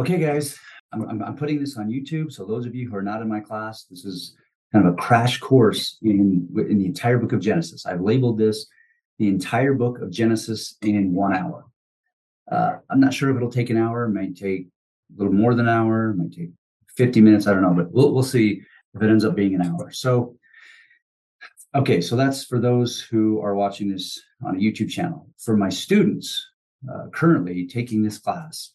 Okay, guys, I'm, I'm, I'm putting this on YouTube. So those of you who are not in my class, this is kind of a crash course in, in the entire book of Genesis. I've labeled this the entire book of Genesis in one hour. Uh, I'm not sure if it'll take an hour. It might take a little more than an hour. It might take 50 minutes. I don't know, but we'll, we'll see if it ends up being an hour. So, okay, so that's for those who are watching this on a YouTube channel. For my students uh, currently taking this class,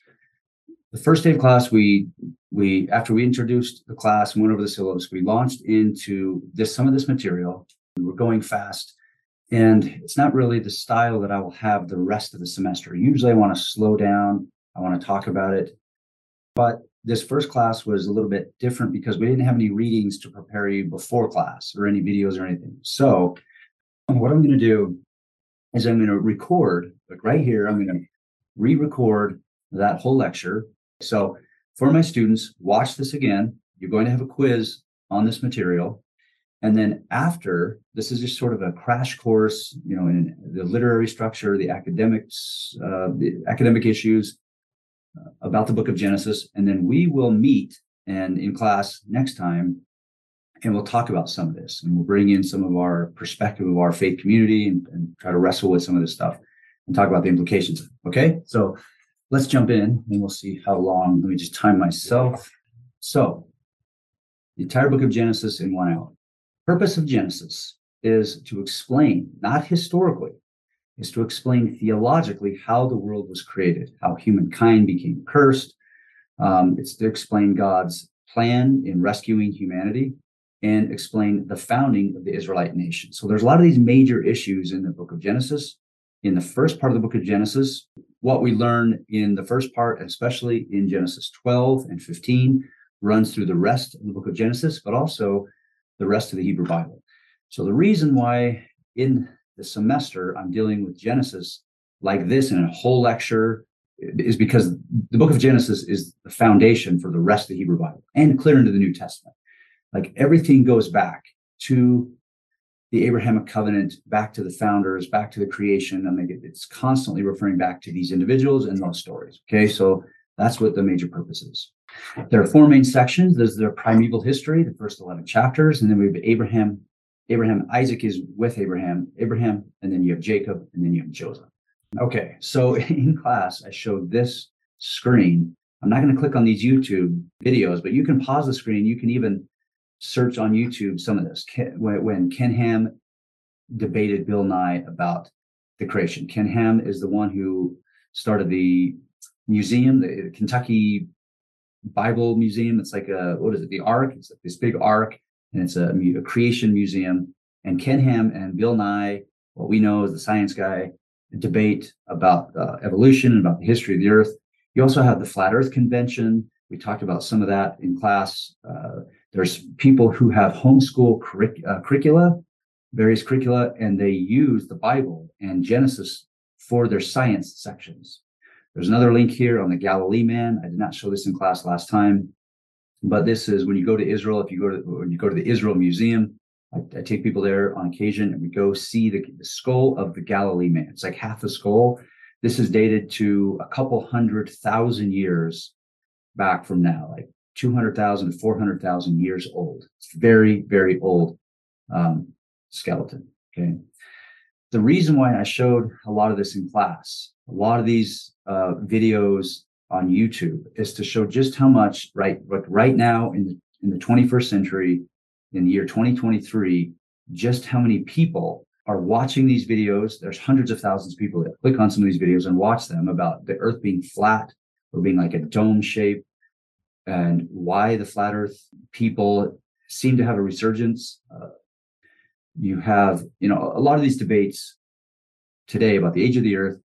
the first day of class, we we after we introduced the class and went over the syllabus, we launched into this some of this material. We were going fast, and it's not really the style that I will have the rest of the semester. Usually, I want to slow down. I want to talk about it, but this first class was a little bit different because we didn't have any readings to prepare you before class or any videos or anything. So, what I'm going to do is I'm going to record, like right here, I'm going to re-record that whole lecture so for my students, watch this again. You're going to have a quiz on this material. And then after, this is just sort of a crash course, you know, in the literary structure, the academics, uh, the academic issues uh, about the book of Genesis. And then we will meet and in class next time, and we'll talk about some of this. And we'll bring in some of our perspective of our faith community and, and try to wrestle with some of this stuff and talk about the implications. Okay. So let's jump in and we'll see how long. Let me just time myself. So, the entire book of Genesis in one hour. Purpose of Genesis is to explain, not historically, is to explain theologically how the world was created, how humankind became cursed. Um, it's to explain God's plan in rescuing humanity and explain the founding of the Israelite nation. So there's a lot of these major issues in the book of Genesis. In the first part of the book of Genesis, what we learn in the first part, especially in Genesis 12 and 15, runs through the rest of the book of Genesis, but also the rest of the Hebrew Bible. So the reason why in the semester I'm dealing with Genesis like this in a whole lecture is because the book of Genesis is the foundation for the rest of the Hebrew Bible and clear into the New Testament. Like everything goes back to the Abrahamic covenant back to the founders, back to the creation. I mean, it's constantly referring back to these individuals and those stories. Okay, so that's what the major purpose is. There are four main sections. There's the primeval history, the first 11 chapters, and then we have Abraham. Abraham, Isaac is with Abraham, Abraham, and then you have Jacob, and then you have Joseph. Okay, so in class, I showed this screen. I'm not going to click on these YouTube videos, but you can pause the screen. You can even search on YouTube some of this. When Ken Ham debated Bill Nye about the creation, Ken Ham is the one who started the museum, the Kentucky Bible Museum. It's like a what is it? The Ark. It's like this big ark, and it's a, a creation museum. And Ken Ham and Bill Nye, what we know as the science guy, debate about uh, evolution and about the history of the Earth. You also have the Flat Earth Convention. We talked about some of that in class. Uh, there's people who have homeschool curric- uh, curricula, various curricula, and they use the Bible and Genesis for their science sections. There's another link here on the Galilee man. I did not show this in class last time, but this is when you go to Israel. If you go to when you go to the Israel Museum, I, I take people there on occasion, and we go see the, the skull of the Galilee man. It's like half the skull. This is dated to a couple hundred thousand years back from now, like 200,000 to 400,000 years old. It's very, very old um, skeleton. Okay. The reason why I showed a lot of this in class, a lot of these uh, videos on YouTube, is to show just how much right, like right now in the in the 21st century, in the year 2023, just how many people are watching these videos. There's hundreds of thousands of people that click on some of these videos and watch them about the Earth being flat or being like a dome shape and why the flat earth people seem to have a resurgence. Uh, you have you know a lot of these debates today about the age of the earth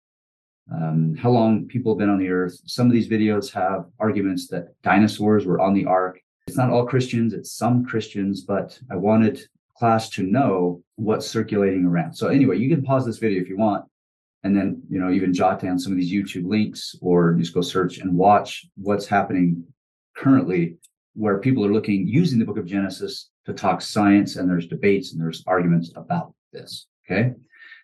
um, how long people have been on the earth. Some of these videos have arguments that dinosaurs were on the ark. It's not all christians it's some christians but i wanted class to know what's circulating around. So anyway you can pause this video if you want and then you know even jot down some of these youtube links or just go search and watch what's happening currently where people are looking using the book of Genesis to talk science and there's debates and there's arguments about this. Okay.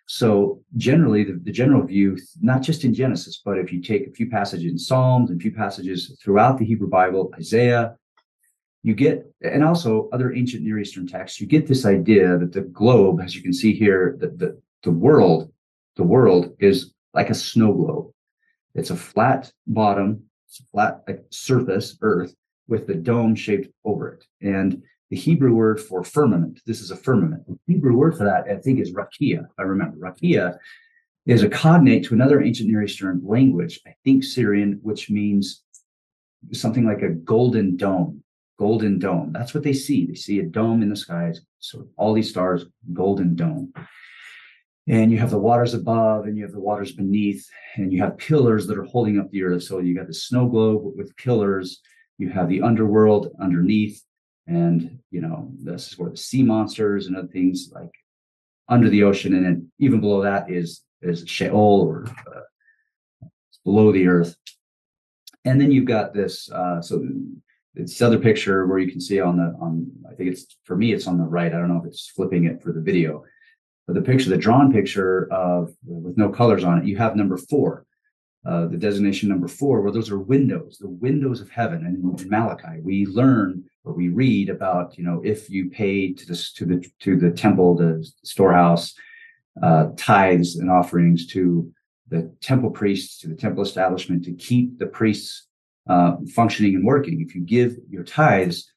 So generally, the, the general view, not just in Genesis, but if you take a few passages in Psalms and a few passages throughout the Hebrew Bible, Isaiah, you get, and also other ancient Near Eastern texts, you get this idea that the globe, as you can see here, that the, the world, the world is like a snow globe. It's a flat bottom, flat like, surface, earth, with the dome shaped over it. And the Hebrew word for firmament, this is a firmament. The Hebrew word for that, I think, is rakia. I remember rakia is a cognate to another ancient Near Eastern language, I think Syrian, which means something like a golden dome. Golden dome. That's what they see. They see a dome in the skies. So all these stars, golden dome. And you have the waters above and you have the waters beneath, and you have pillars that are holding up the earth. So you got the snow globe with pillars, you have the underworld underneath, and you know this is where the sea monsters and other things like under the ocean. And then even below that is is sheol or uh, below the earth. And then you've got this uh, so it's other picture where you can see on the on i think it's for me it's on the right. I don't know if it's flipping it for the video the picture the drawn picture of with no colors on it you have number four uh, the designation number four, where those are windows, the windows of heaven. And in Malachi, we learn or we read about, you know, if you pay to the to the to the temple, the storehouse, uh, tithes and offerings to the temple priests, to the temple establishment, to keep the priests uh, functioning and working. If you give your tithes,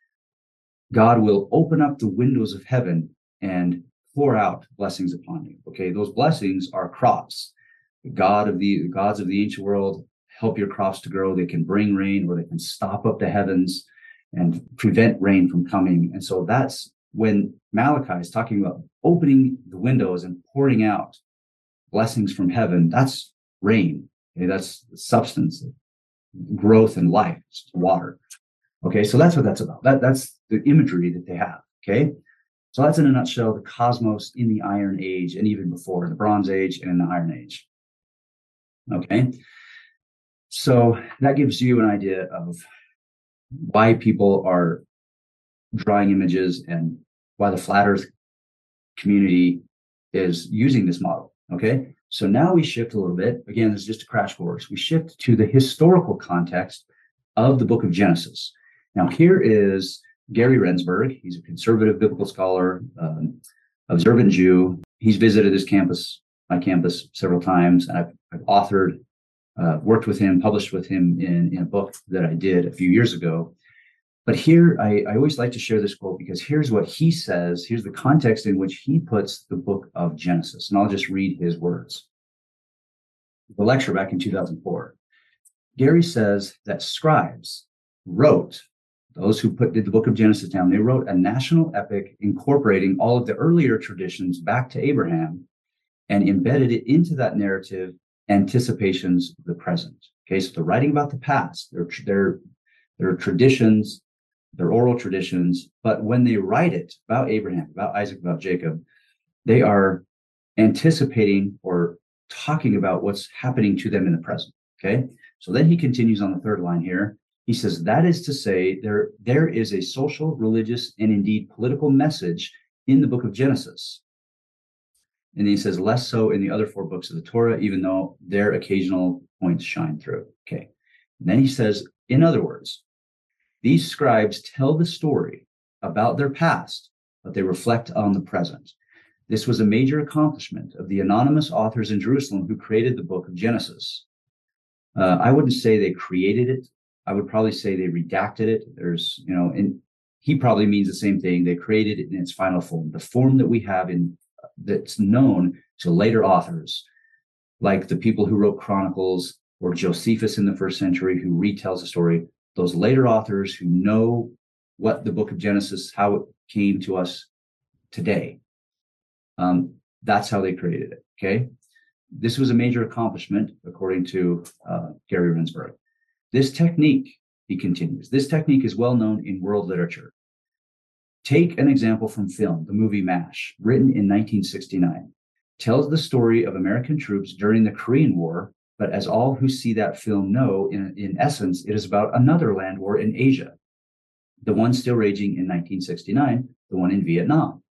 God will open up the windows of heaven and pour out blessings upon you. Okay, those blessings are crops God of the, the gods of the ancient world help your crops to grow. They can bring rain or they can stop up the heavens and prevent rain from coming. And so that's when Malachi is talking about opening the windows and pouring out blessings from heaven. That's rain. Okay, that's substance, growth and life, water. Okay, so that's what that's about. That, that's the imagery that they have. Okay. So that's in a nutshell the cosmos in the Iron Age and even before the Bronze Age and in the Iron Age. Okay. So that gives you an idea of why people are drawing images and why the flat earth community is using this model. Okay. So now we shift a little bit. Again, this is just a crash course. We shift to the historical context of the book of Genesis. Now, here is Gary Rendsburg. He's a conservative biblical scholar, um, observant Jew. He's visited this campus my campus several times. I've, I've authored, uh, worked with him, published with him in, in a book that I did a few years ago. But here, I, I always like to share this quote because here's what he says. Here's the context in which he puts the book of Genesis. And I'll just read his words. The lecture back in 2004. Gary says that scribes wrote those who put did the book of Genesis down, they wrote a national epic incorporating all of the earlier traditions back to Abraham and embedded it into that narrative anticipations of the present. Okay, so they're writing about the past, they're, they're, they're traditions, they're oral traditions, but when they write it about Abraham, about Isaac, about Jacob, they are anticipating or talking about what's happening to them in the present. Okay, so then he continues on the third line here. He says, that is to say, there, there is a social, religious, and indeed political message in the book of Genesis and he says less so in the other four books of the Torah, even though their occasional points shine through. Okay. And then he says, in other words, these scribes tell the story about their past, but they reflect on the present. This was a major accomplishment of the anonymous authors in Jerusalem who created the book of Genesis. Uh, I wouldn't say they created it. I would probably say they redacted it. There's, you know, and he probably means the same thing. They created it in its final form, the form that we have in that's known to later authors, like the people who wrote Chronicles or Josephus in the first century, who retells the story. Those later authors who know what the book of Genesis, how it came to us today. Um, that's how they created it. Okay. This was a major accomplishment, according to uh, Gary Rendsburg. This technique, he continues, this technique is well known in world literature. Take an example from film, the movie MASH, written in 1969, tells the story of American troops during the Korean War, but as all who see that film know, in, in essence, it is about another land war in Asia, the one still raging in 1969, the one in Vietnam.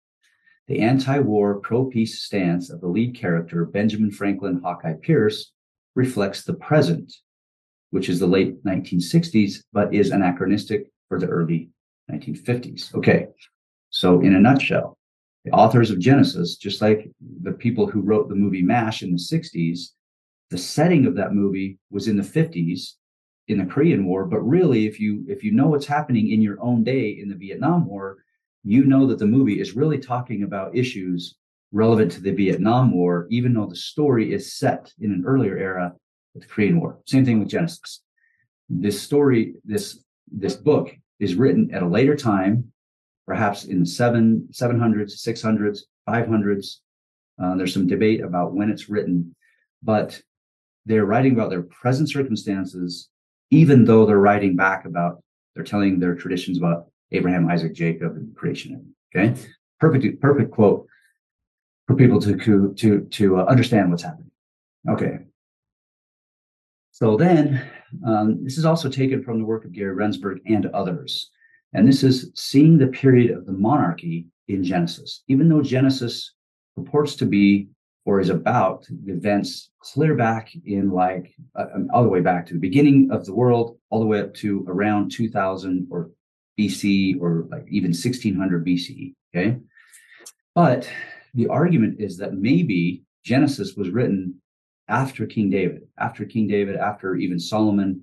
the anti war, pro peace stance of the lead character, Benjamin Franklin Hawkeye Pierce, reflects the present, which is the late 1960s, but is anachronistic for the early 1950s. Okay, so in a nutshell, the authors of Genesis, just like the people who wrote the movie MASH in the 60s, the setting of that movie was in the 50s in the Korean War, but really if you if you know what's happening in your own day in the Vietnam War, you know that the movie is really talking about issues relevant to the Vietnam War, even though the story is set in an earlier era of the Korean War. Same thing with Genesis. This story, this this book is written at a later time, perhaps in the seven, 700s, 600s, 500s. Uh, there's some debate about when it's written, but they're writing about their present circumstances, even though they're writing back about, they're telling their traditions about Abraham, Isaac, Jacob, and creation. Okay, perfect, perfect quote for people to to to uh, understand what's happening. Okay, so then um, this is also taken from the work of Gary Rendsburg and others, and this is seeing the period of the monarchy in Genesis. Even though Genesis purports to be or is about the events clear back in like uh, um, all the way back to the beginning of the world, all the way up to around 2000 or BC or like even 1600 BCE. Okay. But the argument is that maybe Genesis was written after King David, after King David, after even Solomon,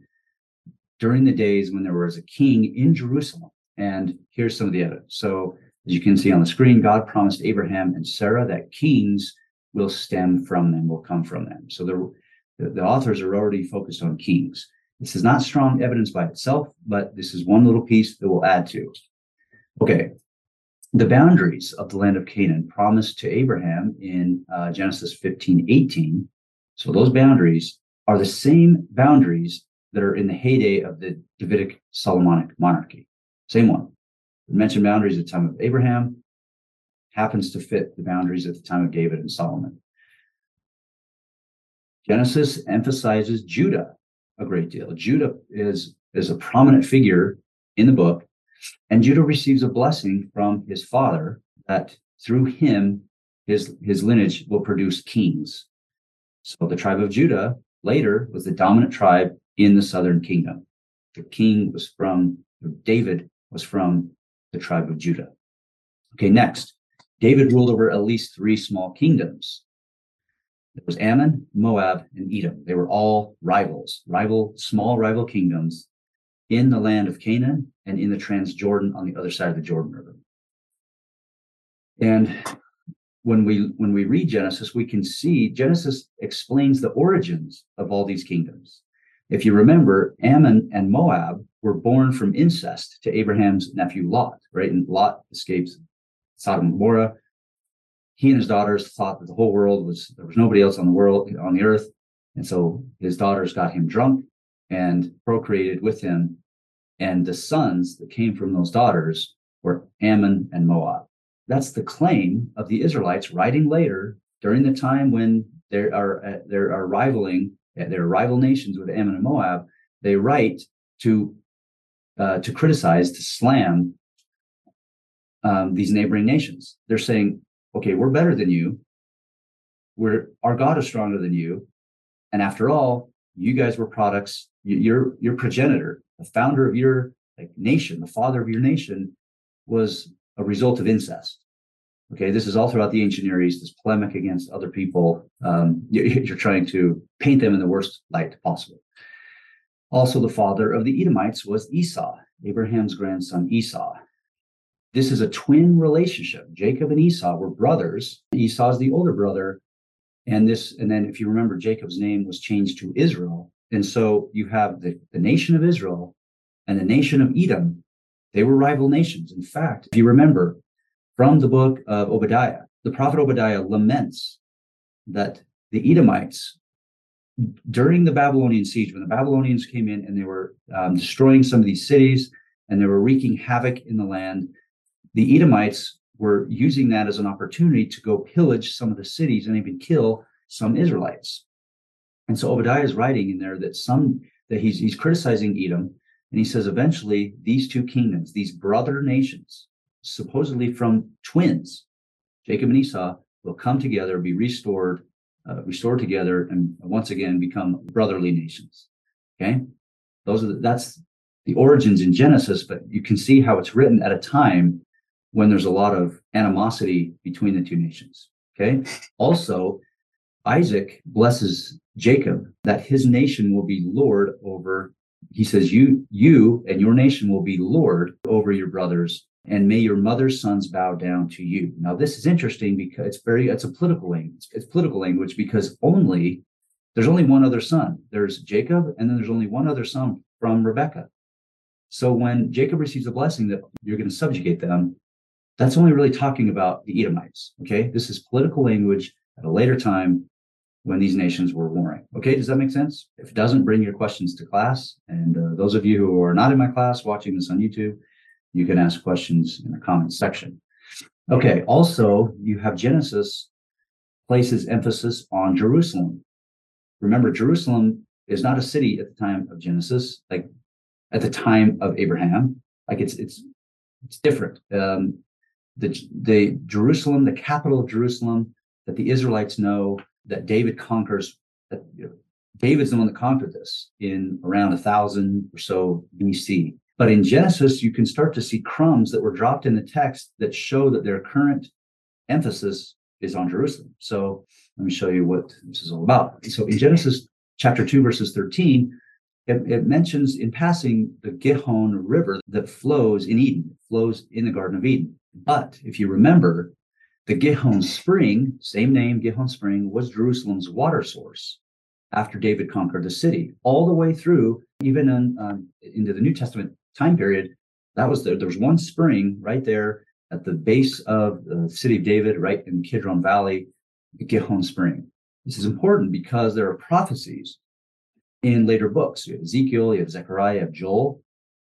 during the days when there was a king in Jerusalem. And here's some of the evidence. So, as you can see on the screen, God promised Abraham and Sarah that kings will stem from them, will come from them. So, the, the authors are already focused on kings. This is not strong evidence by itself, but this is one little piece that we'll add to. Okay, the boundaries of the land of Canaan promised to Abraham in uh, Genesis 15 18. So those boundaries are the same boundaries that are in the heyday of the Davidic Solomonic monarchy. Same one. We mentioned boundaries at the time of Abraham, happens to fit the boundaries at the time of David and Solomon. Genesis emphasizes Judah a great deal. Judah is, is a prominent figure in the book, and Judah receives a blessing from his father that through him, his, his lineage will produce kings. So the tribe of Judah later was the dominant tribe in the southern kingdom. The king was from, David was from the tribe of Judah. Okay, next, David ruled over at least three small kingdoms. There was Ammon, Moab, and Edom. They were all rivals, rival, small rival kingdoms in the land of Canaan and in the Transjordan on the other side of the Jordan River. And when we when we read Genesis, we can see Genesis explains the origins of all these kingdoms. If you remember, Ammon and Moab were born from incest to Abraham's nephew Lot, right? And Lot escapes Sodom and Gomorrah he and his daughters thought that the whole world was there was nobody else on the world on the earth and so his daughters got him drunk and procreated with him and the sons that came from those daughters were ammon and moab that's the claim of the israelites writing later during the time when there are uh, there are rivaling uh, their rival nations with ammon and moab they write to uh, to criticize to slam um, these neighboring nations they're saying okay, we're better than you. We're our God is stronger than you. And after all, you guys were products, your your progenitor, the founder of your like nation, the father of your nation, was a result of incest. Okay, this is all throughout the ancient Near East, this polemic against other people. Um, you're trying to paint them in the worst light possible. Also, the father of the Edomites was Esau, Abraham's grandson Esau. This is a twin relationship. Jacob and Esau were brothers. Esau's the older brother. And this, and then if you remember, Jacob's name was changed to Israel. And so you have the, the nation of Israel and the nation of Edom. They were rival nations. In fact, if you remember from the book of Obadiah, the prophet Obadiah laments that the Edomites, during the Babylonian siege, when the Babylonians came in and they were um, destroying some of these cities and they were wreaking havoc in the land, the Edomites were using that as an opportunity to go pillage some of the cities and even kill some Israelites. And so Obadiah is writing in there that some that he's he's criticizing Edom, and he says eventually these two kingdoms, these brother nations, supposedly from twins, Jacob and Esau, will come together, be restored, uh, restored together, and once again become brotherly nations. Okay, those are the, that's the origins in Genesis, but you can see how it's written at a time when there's a lot of animosity between the two nations. Okay, also Isaac blesses Jacob that his nation will be lord over. He says, "You, you, and your nation will be lord over your brothers and may your mother's sons bow down to you. Now, this is interesting because it's very, it's a political language. It's political language because only, there's only one other son. There's Jacob, and then there's only one other son from Rebecca. So when Jacob receives a blessing that you're going to subjugate them, that's only really talking about the Edomites. Okay. This is political language at a later time when these nations were warring. Okay. Does that make sense? If it doesn't, bring your questions to class. And uh, those of you who are not in my class watching this on YouTube, you can ask questions in the comments section. Okay, also, you have Genesis places emphasis on Jerusalem. Remember, Jerusalem is not a city at the time of Genesis, like at the time of Abraham. Like it's it's it's different. Um, the the Jerusalem, the capital of Jerusalem, that the Israelites know that David conquers. That you know, David's the one that conquered this in around a thousand or so BC. But in Genesis, you can start to see crumbs that were dropped in the text that show that their current emphasis is on Jerusalem. So let me show you what this is all about. So in Genesis chapter 2, verses 13, it, it mentions in passing the Gihon River that flows in Eden, flows in the Garden of Eden. But if you remember, the Gihon Spring, same name, Gihon Spring, was Jerusalem's water source after David conquered the city, all the way through, even in, um, into the New Testament time period, that was there. There was one spring right there at the base of the city of David, right in Kidron Valley, the Gihon Spring. This is important because there are prophecies in later books. You have Ezekiel, you have Zechariah, you have Joel,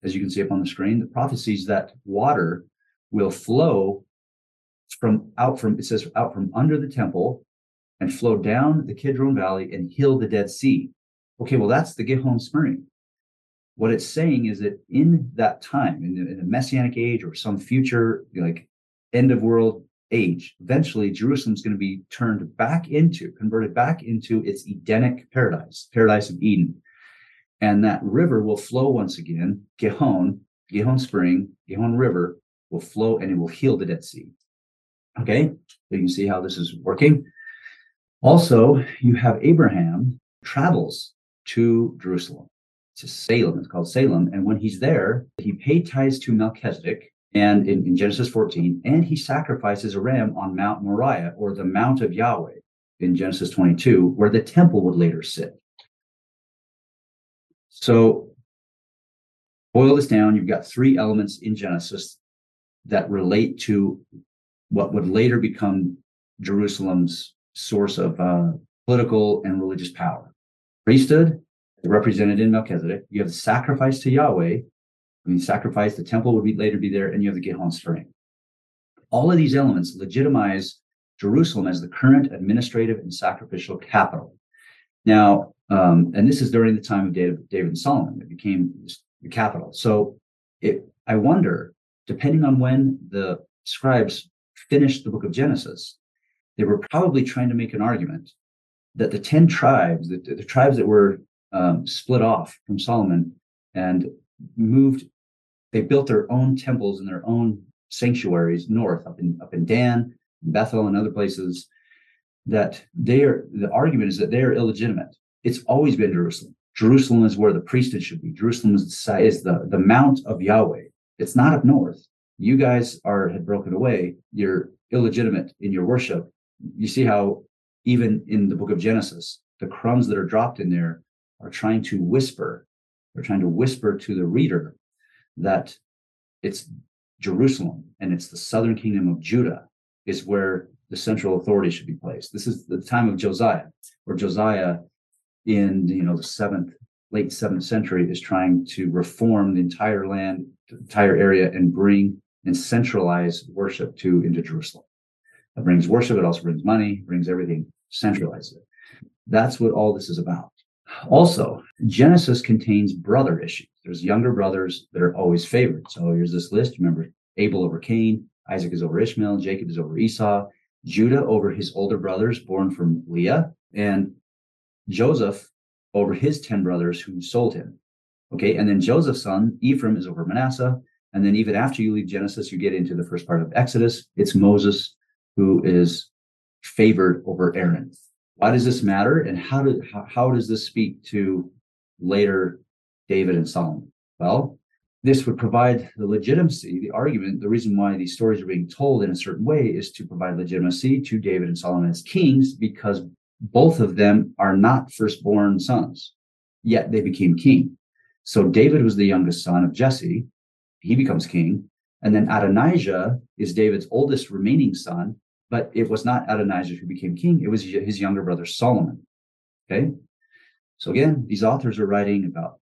as you can see up on the screen, the prophecies that water will flow from out from it says out from under the temple and flow down the Kidron Valley and heal the Dead Sea. Okay, well, that's the Gihon Spring. What it's saying is that in that time, in the, in the messianic age or some future like end of world age, eventually Jerusalem's going to be turned back into, converted back into its Edenic paradise, paradise of Eden. And that river will flow once again, Gihon, Gihon Spring, Gihon River will flow and it will heal the Dead Sea. Okay, so you can see how this is working. Also, you have Abraham travels to Jerusalem to Salem. It's called Salem. And when he's there, he paid tithes to Melchizedek and in, in, Genesis 14, and he sacrifices a ram on Mount Moriah or the Mount of Yahweh in Genesis 22, where the temple would later sit. So, boil this down, you've got three elements in Genesis that relate to what would later become Jerusalem's source of uh, political and religious power priesthood, represented in Melchizedek. You have the sacrifice to Yahweh. I mean, sacrifice, the temple would be, later be there, and you have the Gihon spring. All of these elements legitimize Jerusalem as the current administrative and sacrificial capital. Now, um, and this is during the time of David, David and Solomon. It became the capital. So it, I wonder, depending on when the scribes finished the book of Genesis, they were probably trying to make an argument that the 10 tribes, the, the tribes that were um, split off from Solomon and moved. They built their own temples and their own sanctuaries north, up in up in Dan, Bethel, and other places. That they are. The argument is that they are illegitimate. It's always been Jerusalem. Jerusalem is where the priesthood should be. Jerusalem is is the, the mount of Yahweh. It's not up north. You guys are had broken away. You're illegitimate in your worship. You see how even in the book of Genesis, the crumbs that are dropped in there are trying to whisper, they're trying to whisper to the reader that it's Jerusalem and it's the southern kingdom of Judah is where the central authority should be placed. This is the time of Josiah, where Josiah in you know the seventh, late seventh century is trying to reform the entire land, the entire area, and bring and centralize worship to into Jerusalem. It brings worship, it also brings money, brings everything, centralizes it. That's what all this is about. Also, Genesis contains brother issues. There's younger brothers that are always favored. So here's this list. Remember, Abel over Cain, Isaac is over Ishmael, Jacob is over Esau, Judah over his older brothers born from Leah, and Joseph over his 10 brothers who sold him. Okay, and then Joseph's son, Ephraim, is over Manasseh. And then even after you leave Genesis, you get into the first part of Exodus. It's Moses who is favored over Aaron. Why does this matter? And how, how, how does this speak to later David and Solomon? Well, this would provide the legitimacy, the argument, the reason why these stories are being told in a certain way is to provide legitimacy to David and Solomon as kings because both of them are not firstborn sons, yet they became king. So David was the youngest son of Jesse. He becomes king. And then Adonijah is David's oldest remaining son, but it was not Adonijah who became king. It was his younger brother Solomon. Okay. So again, these authors are writing about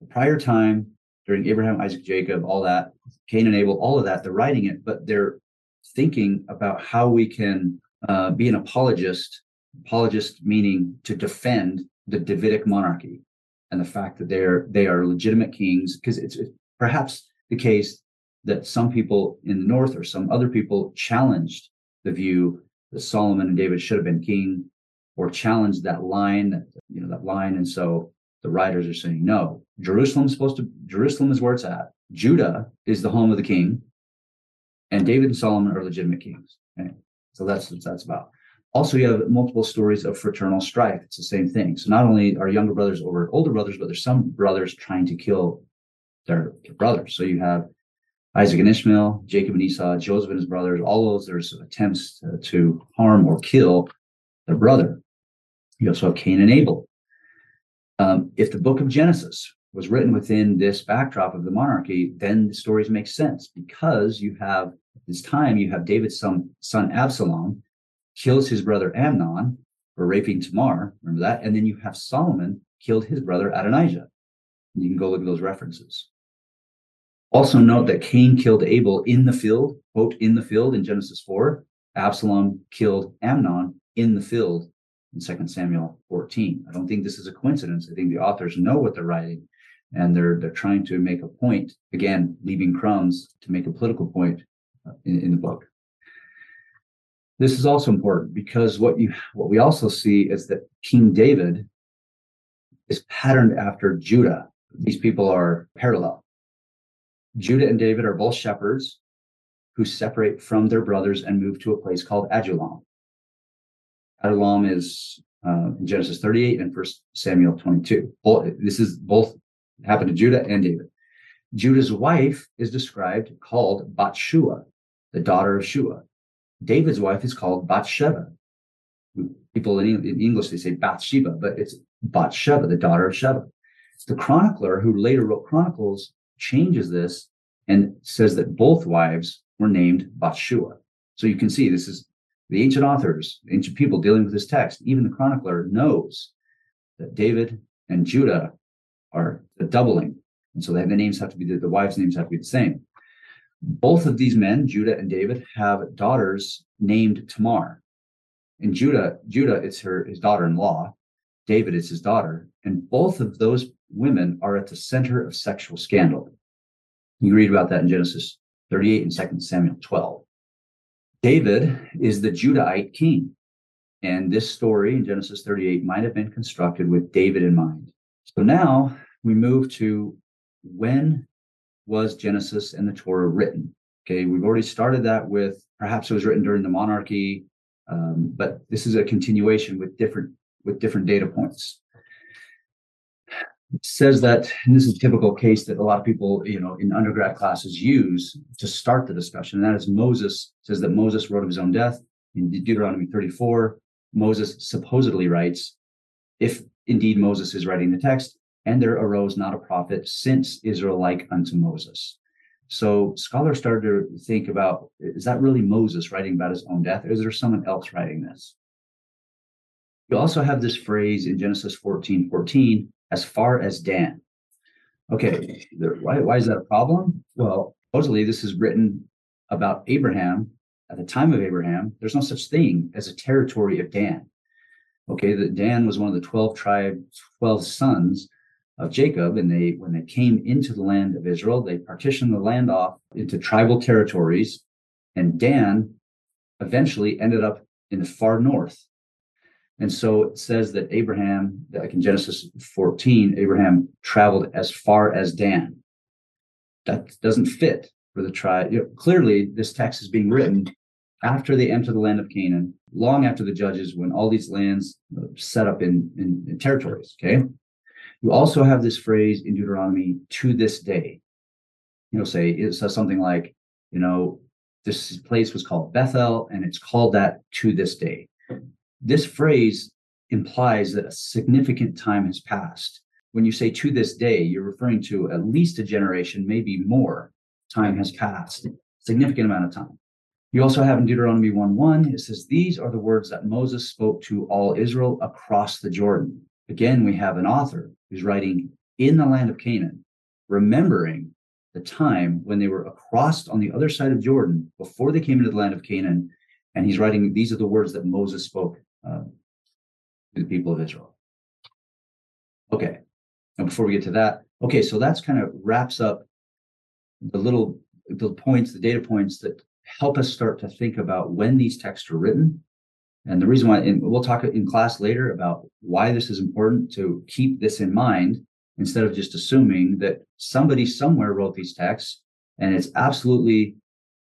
the prior time during Abraham, Isaac, Jacob, all that, Cain and Abel, all of that. They're writing it, but they're thinking about how we can uh, be an apologist. Apologist meaning to defend the Davidic monarchy and the fact that they're they are legitimate kings, because it's, it's perhaps the case that some people in the north or some other people challenged the view that Solomon and David should have been king, or challenged that line, you know, that line, and so the writers are saying no. Jerusalem's supposed to Jerusalem is where it's at. Judah is the home of the king, and David and Solomon are legitimate kings. So that's what that's about. Also, you have multiple stories of fraternal strife. It's the same thing. So not only are younger brothers over older brothers, but there's some brothers trying to kill their, brothers. So you have Isaac and Ishmael, Jacob and Esau, Joseph and his brothers, all those there's attempts to, to harm or kill their brother. You also have Cain and Abel. Um, if the book of Genesis was written within this backdrop of the monarchy, then the stories make sense because you have this time you have David's son, son Absalom kills his brother Amnon for raping Tamar. Remember that? And then you have Solomon killed his brother Adonijah. And you can go look at those references. Also note that Cain killed Abel in the field, quote, in the field in Genesis 4. Absalom killed Amnon in the field in 2 Samuel 14. I don't think this is a coincidence. I think the authors know what they're writing and they're they're trying to make a point, again, leaving crumbs to make a political point uh, in, in the book. This is also important because what you what we also see is that King David is patterned after Judah. These people are parallel. Judah and David are both shepherds who separate from their brothers and move to a place called Adullam. Adullam is uh, in Genesis 38 and First Samuel 22. Both, this is both happened to Judah and David. Judah's wife is described called Bathshua, the daughter of Shua. David's wife is called Bathsheba. People in, in English, they say Bathsheba, but it's Bathsheba, the daughter of Sheba. The chronicler who later wrote Chronicles changes this and says that both wives were named Bathshua. So you can see this is the ancient authors, ancient people dealing with this text. Even the chronicler knows that David and Judah are doubling. And so the names have to be, the, the wives' names have to be the same. Both of these men, Judah and David, have daughters named Tamar. And Judah, Judah is her his daughter-in-law. David is his daughter. And both of those women are at the center of sexual scandal. You read about that in Genesis 38 and 2 Samuel 12. David is the Judahite king. And this story in Genesis 38 might have been constructed with David in mind. So now we move to when was Genesis and the Torah written? Okay, we've already started that with perhaps it was written during the monarchy, um, but this is a continuation with different with different data points. Says that, and this is a typical case that a lot of people, you know, in undergrad classes use to start the discussion, and that is Moses says that Moses wrote of his own death in Deuteronomy 34. Moses supposedly writes, if indeed Moses is writing the text, and there arose not a prophet since Israel like unto Moses. So scholars started to think about is that really Moses writing about his own death, or is there someone else writing this? You also have this phrase in Genesis 14 14, as far as Dan. Okay, why, why is that a problem? Well, supposedly this is written about Abraham at the time of Abraham. There's no such thing as a territory of Dan. Okay, that Dan was one of the 12 tribes, 12 sons of Jacob, and they when they came into the land of Israel, they partitioned the land off into tribal territories, and Dan eventually ended up in the far north. And so it says that Abraham, like in Genesis 14, Abraham traveled as far as Dan. That doesn't fit for the tribe. You know, clearly, this text is being written after they enter the land of Canaan, long after the judges, when all these lands set up in, in, in territories. Okay. You also have this phrase in Deuteronomy to this day. You know, say it says something like, you know, this place was called Bethel and it's called that to this day. This phrase implies that a significant time has passed. When you say to this day, you're referring to at least a generation, maybe more time has passed, significant amount of time. You also have in Deuteronomy 1 1, it says, These are the words that Moses spoke to all Israel across the Jordan. Again, we have an author who's writing in the land of Canaan, remembering the time when they were across on the other side of Jordan before they came into the land of Canaan. And he's writing, These are the words that Moses spoke uh, to the people of Israel. Okay. And before we get to that, okay, so that's kind of wraps up the little the points, the data points that help us start to think about when these texts were written and the reason why, and we'll talk in class later about why this is important to keep this in mind instead of just assuming that somebody somewhere wrote these texts and it's absolutely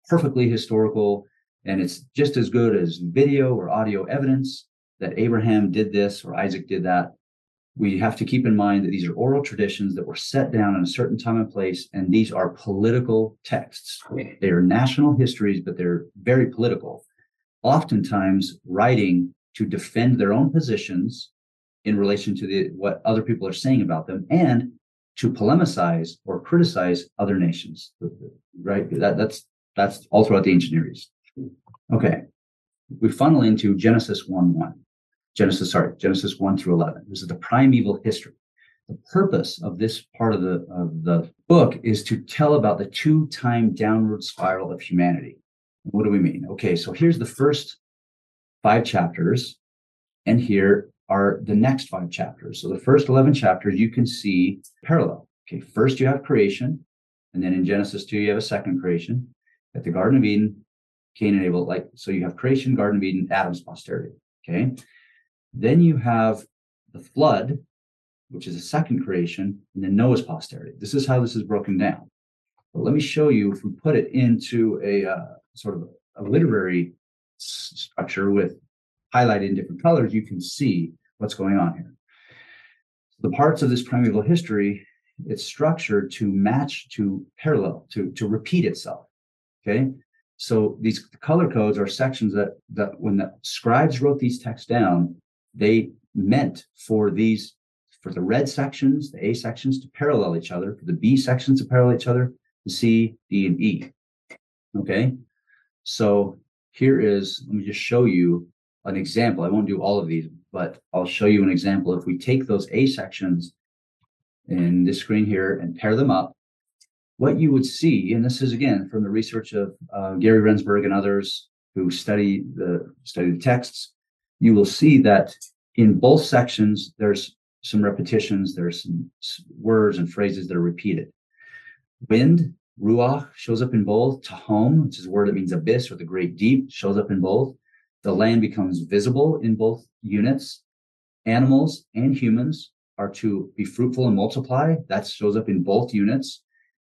perfectly historical and it's just as good as video or audio evidence that Abraham did this or Isaac did that. We have to keep in mind that these are oral traditions that were set down in a certain time and place, and these are political texts. They are national histories, but they're very political oftentimes writing to defend their own positions in relation to the what other people are saying about them and to polemicize or criticize other nations right that, that's that's all throughout the ancient near east okay we funnel into genesis 1 1 genesis sorry genesis 1 through 11 this is the primeval history the purpose of this part of the of the book is to tell about the two time downward spiral of humanity what do we mean? Okay, so here's the first five chapters, and here are the next five chapters. So the first 11 chapters you can see parallel. Okay, first you have creation, and then in Genesis 2, you have a second creation. At the Garden of Eden, Cain and Abel, like, so you have creation, Garden of Eden, Adam's posterity. Okay, then you have the flood, which is a second creation, and then Noah's posterity. This is how this is broken down. But let me show you if we put it into a uh, sort of a literary structure with highlighted in different colors, you can see what's going on here. The parts of this primeval history, it's structured to match, to parallel, to, to repeat itself. Okay. So these color codes are sections that, that when the scribes wrote these texts down, they meant for these, for the red sections, the A sections to parallel each other, for the B sections to parallel each other, the C, D, and E. Okay. So here is, let me just show you an example. I won't do all of these, but I'll show you an example. If we take those A sections in this screen here and pair them up, what you would see, and this is again from the research of uh, Gary Rendsburg and others who study the study the texts, you will see that in both sections there's some repetitions, there's some words and phrases that are repeated. Wind Ruach shows up in both. Tehom, which is a word that means abyss or the great deep, shows up in both. The land becomes visible in both units. Animals and humans are to be fruitful and multiply. That shows up in both units.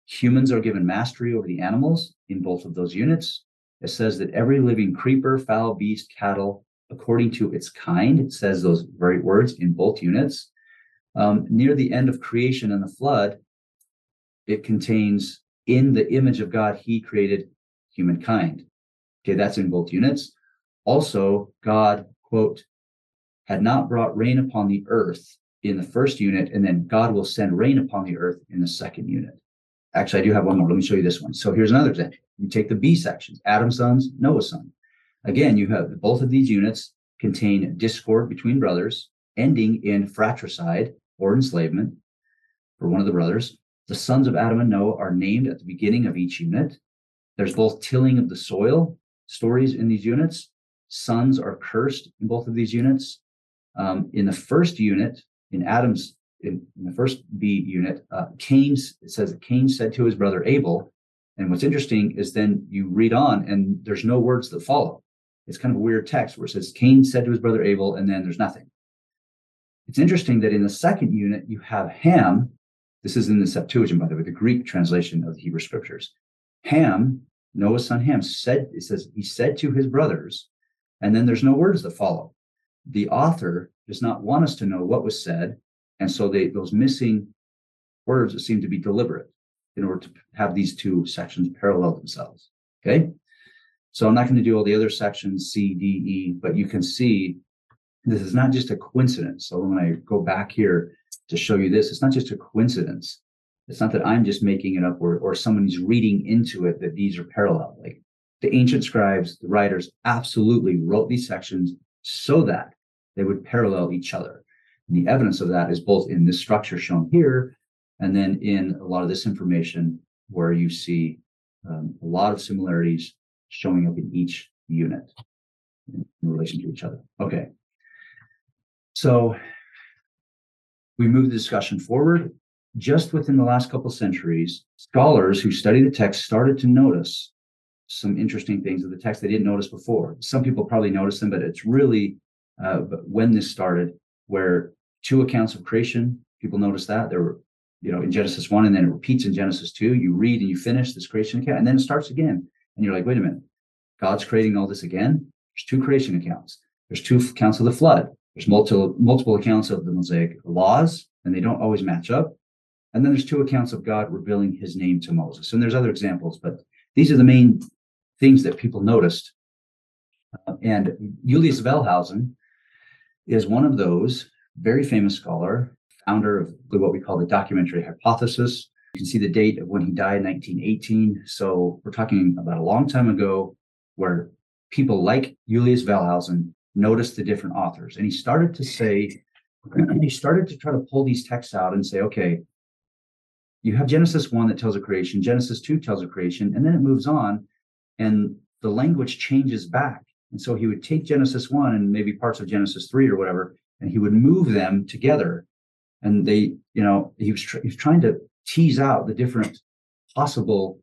Humans are given mastery over the animals in both of those units. It says that every living creeper, fowl, beast, cattle, according to its kind, it says those very words in both units. Um, near the end of creation and the flood, it contains in the image of God, he created humankind. Okay, that's in both units. Also, God, quote, had not brought rain upon the earth in the first unit, and then God will send rain upon the earth in the second unit. Actually, I do have one more. Let me show you this one. So here's another example. You take the B sections, Adam's sons, Noah's son. Again, you have both of these units contain discord between brothers, ending in fratricide or enslavement for one of the brothers. The sons of Adam and Noah are named at the beginning of each unit. There's both tilling of the soil stories in these units. Sons are cursed in both of these units. Um, in the first unit, in Adam's, in, in the first B unit, uh, Cain, it says that Cain said to his brother Abel, and what's interesting is then you read on and there's no words that follow. it's kind of a weird text where it says Cain said to his brother Abel, and then there's nothing. It's interesting that in the second unit, you have Ham. This is in the Septuagint, by the way, the Greek translation of the Hebrew scriptures. Ham, Noah's son Ham, said, it says, he said to his brothers, and then there's no words that follow. The author does not want us to know what was said. And so they those missing words seem to be deliberate in order to have these two sections parallel themselves. Okay. So I'm not going to do all the other sections, C, D, E, but you can see this is not just a coincidence. So when I go back here to show you this, it's not just a coincidence. It's not that I'm just making it up or, or someone's reading into it that these are parallel. Like the ancient scribes, the writers absolutely wrote these sections so that they would parallel each other. The evidence of that is both in this structure shown here and then in a lot of this information where you see um, a lot of similarities showing up in each unit in relation to each other. Okay. So we move the discussion forward. Just within the last couple centuries, scholars who study the text started to notice some interesting things of the text they didn't notice before. Some people probably noticed them, but it's really uh, when this started, where two accounts of creation, people notice that there were, you know, in Genesis one, and then it repeats in Genesis two. You read and you finish this creation account, and then it starts again, and you're like, wait a minute, God's creating all this again. There's two creation accounts. There's two accounts of the flood. There's multiple multiple accounts of the Mosaic laws, and they don't always match up. And then there's two accounts of God revealing His name to Moses. And there's other examples, but these are the main things that people noticed. Uh, and Julius Wellhausen is one of those very famous scholar, founder of what we call the documentary hypothesis. You can see the date of when he died, 1918. So we're talking about a long time ago where people like Julius Wellhausen noticed the different authors. And he started to say, he started to try to pull these texts out and say, okay, you have Genesis 1 that tells a creation, Genesis 2 tells a creation, and then it moves on and the language changes back. And so he would take Genesis 1 and maybe parts of Genesis 3 or whatever, and he would move them together. And they, you know, he was, tr- he was trying to tease out the different possible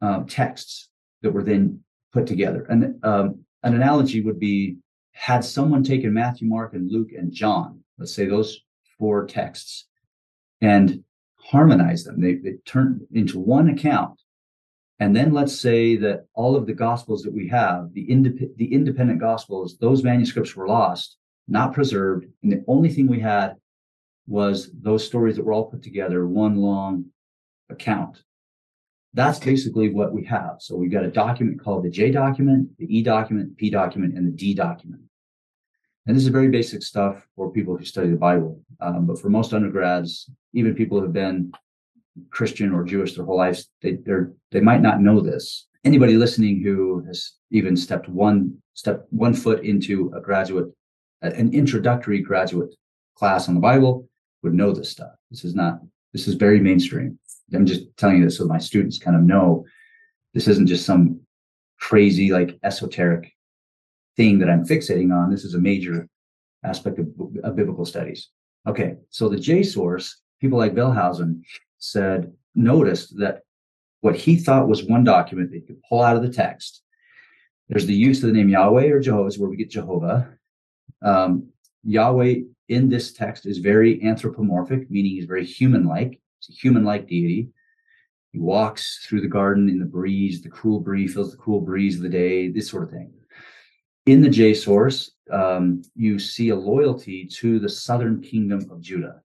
um, texts that were then put together. And um, an analogy would be had someone taken Matthew, Mark, and Luke and John, let's say those four texts, and harmonized them, they, they turned into one account and then let's say that all of the gospels that we have, the, indep- the independent gospels, those manuscripts were lost, not preserved. And the only thing we had was those stories that were all put together, one long account. That's basically what we have. So we've got a document called the J document, the E document, P document, and the D document. And this is very basic stuff for people who study the Bible. Um, but for most undergrads, even people who have been Christian or Jewish their whole lives, they they're they might not know this. Anybody listening who has even stepped one step one foot into a graduate, an introductory graduate class on the Bible would know this stuff. This is not this is very mainstream. I'm just telling you this so my students kind of know this isn't just some crazy like esoteric thing that I'm fixating on. This is a major aspect of, of biblical studies. Okay, so the J source, people like Wellhausen said, noticed that what he thought was one document that you could pull out of the text. There's the use of the name Yahweh or Jehovah, where we get Jehovah. Um, Yahweh in this text is very anthropomorphic, meaning he's very human like. It's a human like deity. He walks through the garden in the breeze, the cool breeze, feels the cool breeze of the day, this sort of thing. In the J source, um, you see a loyalty to the southern kingdom of Judah.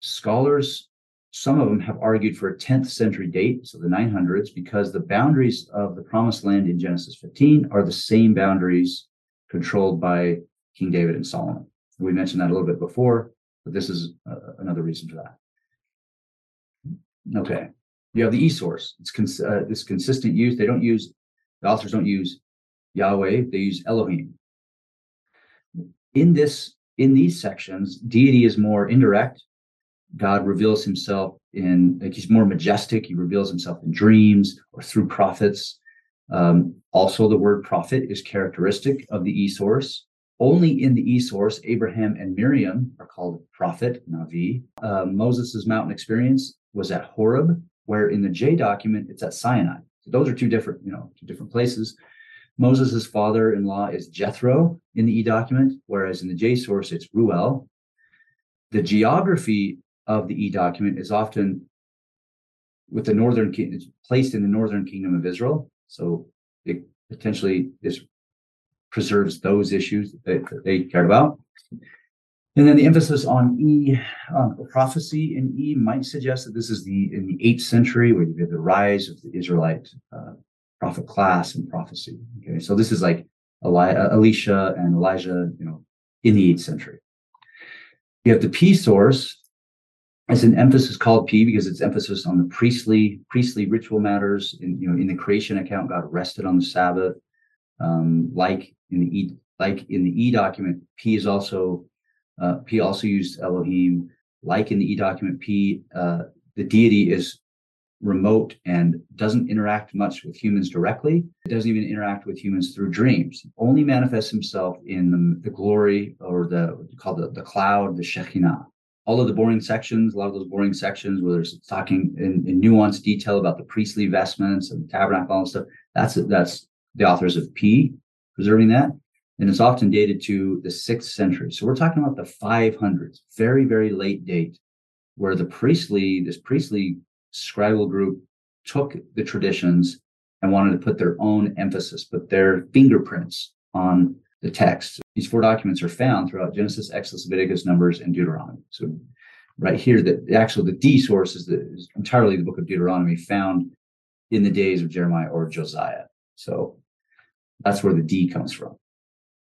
Scholars some of them have argued for a 10th century date, so the 900s, because the boundaries of the promised land in Genesis 15 are the same boundaries controlled by King David and Solomon. We mentioned that a little bit before, but this is uh, another reason for that. Okay, you have the e-source. It's cons- uh, this consistent use. They don't use the authors don't use Yahweh. They use Elohim. In this in these sections, deity is more indirect God reveals himself in, like he's more majestic. He reveals himself in dreams or through prophets. Um, also, the word prophet is characteristic of the E source. Only in the E source, Abraham and Miriam are called prophet, Navi. Uh, Moses' mountain experience was at Horeb, where in the J document, it's at Sinai. So those are two different, you know, two different places. Moses' father-in-law is Jethro in the E document, whereas in the J source it's Reuel. The geography of the E document is often with the northern kingdom placed in the northern kingdom of Israel. So it potentially preserves those issues that, that they cared about. And then the emphasis on E, um, prophecy in E might suggest that this is the in the eighth century where you get the rise of the Israelite uh, prophet class and prophecy. Okay, so this is like Eli- uh, Elisha and Elijah, you know, in the eighth century. You have the P source as an emphasis called P because it's emphasis on the priestly priestly ritual matters. In you know, in the creation account, God rested on the Sabbath. Um, like in the E, like in the E document, P is also uh, P also used Elohim. Like in the E document, P uh, the deity is remote and doesn't interact much with humans directly. It doesn't even interact with humans through dreams. He only manifests himself in the, the glory or the called the, the cloud, the Shekinah. All of the boring sections, a lot of those boring sections where there's talking in, in nuanced detail about the priestly vestments and the tabernacle and stuff. That's that's the authors of P preserving that. And it's often dated to the sixth century. So we're talking about the 500s, very, very late date, where the priestly, this priestly scribal group took the traditions and wanted to put their own emphasis, put their fingerprints on the text. These four documents are found throughout Genesis, Exodus, Leviticus, Numbers, and Deuteronomy. So right here, the, the actual the D source is, the, is entirely the book of Deuteronomy found in the days of Jeremiah or Josiah. So that's where the D comes from.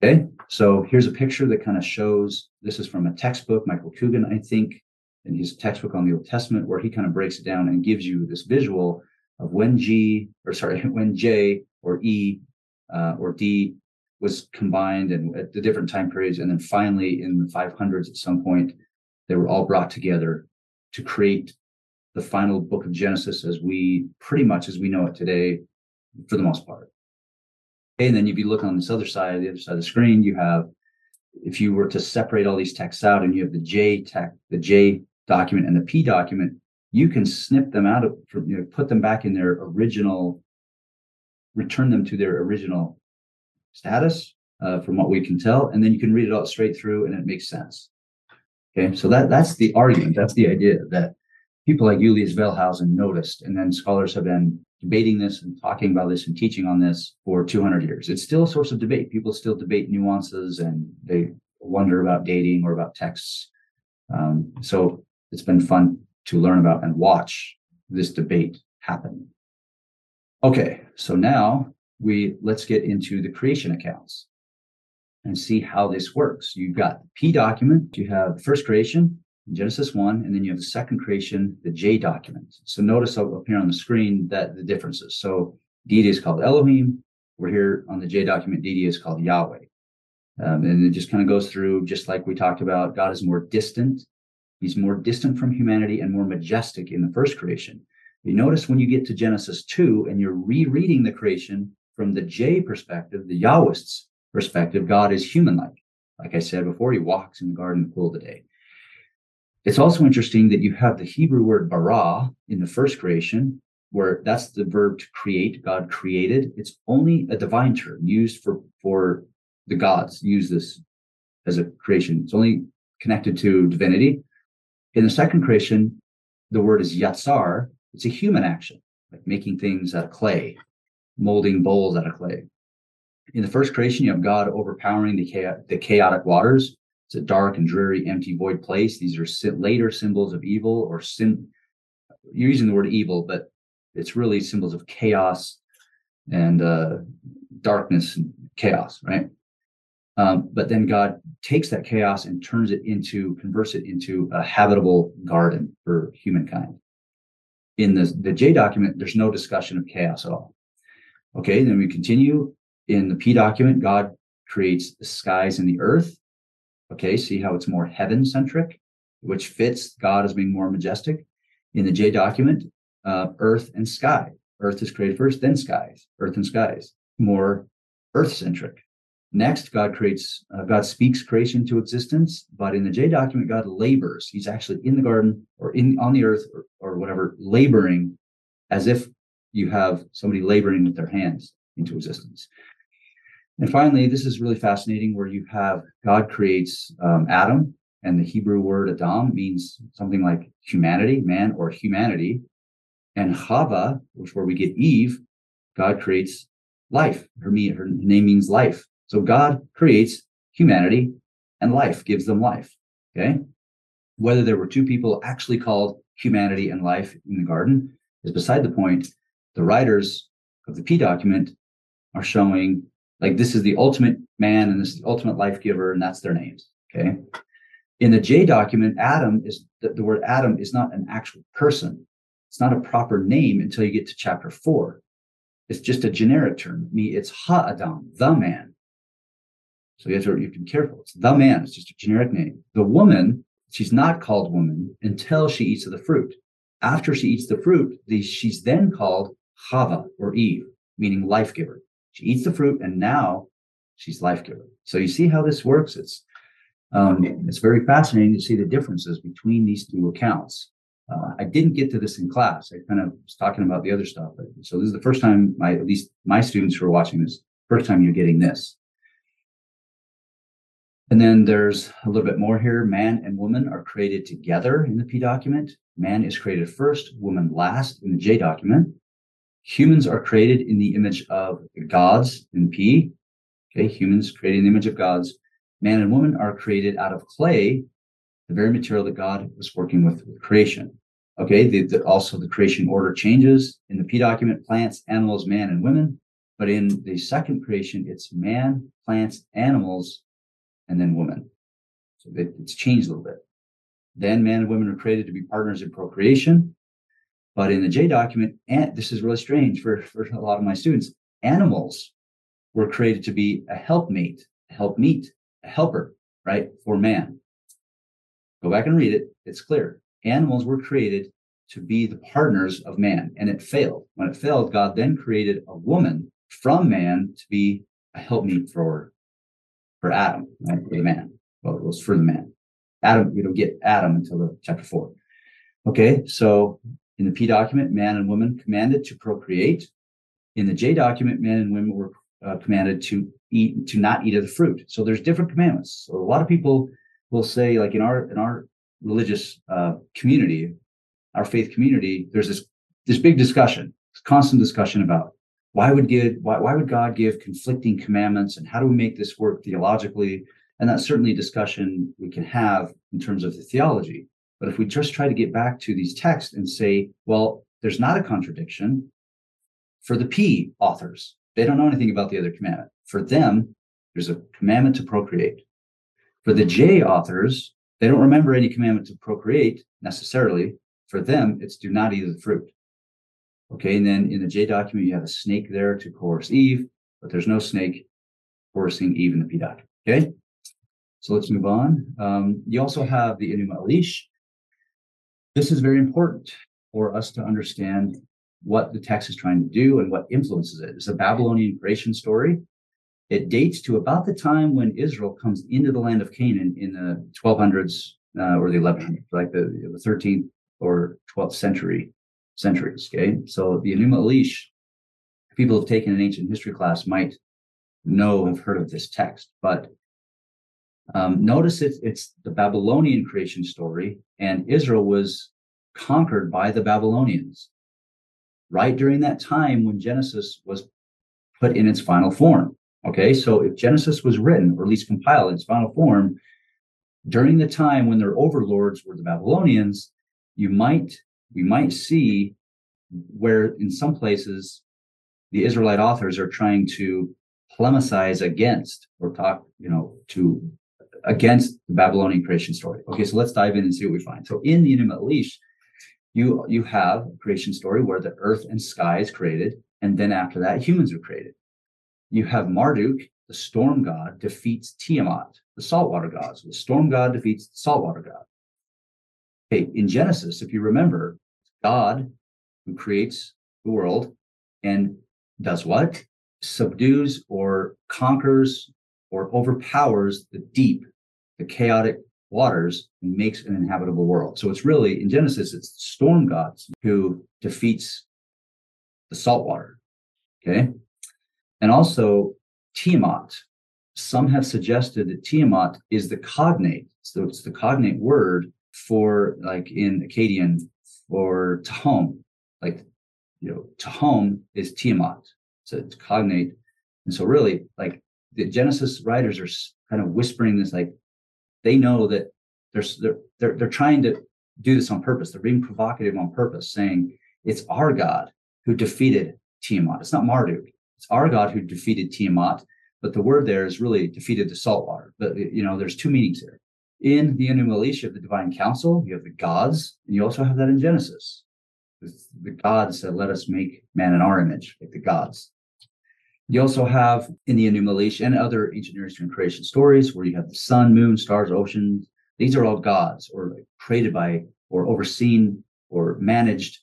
Okay, so here's a picture that kind of shows this is from a textbook, Michael Coogan, I think, in his textbook on the Old Testament, where he kind of breaks it down and gives you this visual of when G, or sorry, when J or E uh, or D was combined and at the different time periods. And then finally in the 500s at some point, they were all brought together to create the final book of Genesis as we pretty much as we know it today, for the most part. And then if you look on this other side, the other side of the screen, you have if you were to separate all these texts out and you have the J tech, the J document and the P document, you can snip them out of, you know, put them back in their original, return them to their original status, uh, from what we can tell, and then you can read it all straight through, and it makes sense. Okay, so that that's the argument. That's the idea that people like Julius Wellhausen noticed, and then scholars have been debating this and talking about this and teaching on this for 200 years. It's still a source of debate. People still debate nuances, and they wonder about dating or about texts. Um, so it's been fun to learn about and watch this debate happen. Okay, so now we let's get into the creation accounts and see how this works. You've got the P document, you have the first creation, Genesis 1, and then you have the second creation, the J document. So notice up here on the screen that the differences. So deity is called Elohim. We're here on the J document, deity is called Yahweh. Um, and it just kind of goes through, just like we talked about, God is more distant He's more distant from humanity and more majestic in the first creation. You notice when you get to Genesis 2 and you're rereading the creation from the J perspective, the Yahwist's perspective, God is human like. Like I said before, he walks in the garden cool of the day. It's also interesting that you have the Hebrew word bara in the first creation, where that's the verb to create. God created. It's only a divine term used for, for the gods, use this as a creation. It's only connected to divinity. In the second creation, the word is yatsar. It's a human action, like making things out of clay, molding bowls out of clay. In the first creation, you have God overpowering the, chaotic, the chaotic waters. It's a dark and dreary, empty, void place. These are later symbols of evil or sin. You're using the word evil, but it's really symbols of chaos and uh, darkness and chaos, right? Um, but then God takes that chaos and turns it into, converts it into a habitable garden for humankind. In the, the J document, there's no discussion of chaos at all. Okay, then we continue. In the P document, God creates the skies and the earth. Okay, see how it's more heaven centric, which fits God as being more majestic. In the J document, uh, earth and sky. Earth is created first, then skies, earth and skies, more earth centric. Next, God creates, uh, God speaks creation to existence, but in the J document, God labors. He's actually in the garden or in on the earth or, or whatever, laboring as if you have somebody laboring with their hands into existence. And finally, this is really fascinating where you have God creates um, Adam, and the Hebrew word Adam means something like humanity, man or humanity. And Chava, which where we get Eve, God creates life. Her, her name means life. So God creates humanity and life, gives them life. Okay. Whether there were two people actually called humanity and life in the garden is beside the point. The writers of the P document are showing like this is the ultimate man and this is the ultimate life giver, and that's their names. Okay. In the J document, Adam is the, the word Adam is not an actual person. It's not a proper name until you get to chapter four. It's just a generic term. Me, it's Ha Adam, the man. So you have to, you can be careful. It's the man. It's just a generic name. The woman, she's not called woman until she eats of the fruit. After she eats the fruit, the, she's then called Chava or Eve, meaning life giver. She eats the fruit and now she's life giver. So you see how this works. It's um, it's very fascinating to see the differences between these two accounts. Uh, I didn't get to this in class. I kind of was talking about the other stuff. But, so this is the first time my at least my students who are watching this first time you're getting this. And then there's a little bit more here. Man and woman are created together in the P document. Man is created first, woman last in the J document. Humans are created in the image of gods in P. Okay, humans created in the image of gods. Man and woman are created out of clay, the very material that God was working with, with creation. Okay, the, the, also the creation order changes in the P document plants, animals, man, and women. But in the second creation, it's man, plants, animals, and then woman. So it, it's changed a little bit. Then man and women are created to be partners in procreation. But in the J document, and this is really strange for, for a lot of my students, animals were created to be a helpmate, a helpmeet, a helper, right, for man. Go back and read it. It's clear. Animals were created to be the partners of man, and it failed. When it failed, God then created a woman from man to be a helpmeet for for Adam, right? For the man. Well, it was for the man. Adam, we don't get Adam until the chapter four. Okay, so in the P document, man and woman commanded to procreate. In the J document, men and women were uh, commanded to eat to not eat of the fruit. So there's different commandments. So a lot of people will say, like in our in our religious uh, community, our faith community, there's this this big discussion, constant discussion about why would give why, why would god give conflicting commandments and how do we make this work theologically and that's certainly a discussion we can have in terms of the theology but if we just try to get back to these texts and say well there's not a contradiction for the p authors they don't know anything about the other commandment for them there's a commandment to procreate for the j authors they don't remember any commandment to procreate necessarily for them it's do not eat the fruit Okay, and then in the J document, you have a snake there to coerce Eve, but there's no snake coercing Eve in the P document. Okay, so let's move on. Um, you also have the Enuma Elish. This is very important for us to understand what the text is trying to do and what influences it. It's a Babylonian creation story. It dates to about the time when Israel comes into the land of Canaan in the 1200s uh, or the 1100s, like the, the 13th or 12th century centuries. Okay, so the Enuma Elish, people have taken an ancient history class might know have heard of this text, but um, notice it's it's the Babylonian creation story, and Israel was conquered by the Babylonians right during that time when Genesis was put in its final form. Okay, so if Genesis was written, or at least compiled in its final form, during the time when their overlords were the Babylonians, you might we might see where in some places the Israelite authors are trying to polemicize against or talk, you know, to against the Babylonian creation story. Okay, so let's dive in and see what we find. So in the Enuma Elish, you you have a creation story where the earth and sky is created, and then after that, humans are created. You have Marduk, the storm god, defeats Tiamat, the saltwater god. So the storm god defeats the saltwater god. Okay, in Genesis, if you remember, God who creates the world and does what? Subdues or conquers or overpowers the deep, the chaotic waters, makes an inhabitable world. So it's really in Genesis, it's storm gods who defeats the salt water. Okay. And also Tiamat. Some have suggested that Tiamat is the cognate. So it's the cognate word for like in Akkadian for Tehom. Like, you know, Tehom is Tiamat. So it's cognate. And so really like the Genesis writers are kind of whispering this, like they know that they're, they're, they're trying to do this on purpose. They're being provocative on purpose, saying it's our God who defeated Tiamat. It's not Marduk. It's our God who defeated Tiamat. But the word there is really defeated the salt water. But you know, there's two meanings here. In the Enuma Elish of the divine council, you have the gods, and you also have that in Genesis. It's the gods that let us make man in our image, like the gods. You also have in the Elish and other ancient Near Eastern creation stories where you have the sun, moon, stars, oceans. These are all gods or created by or overseen or managed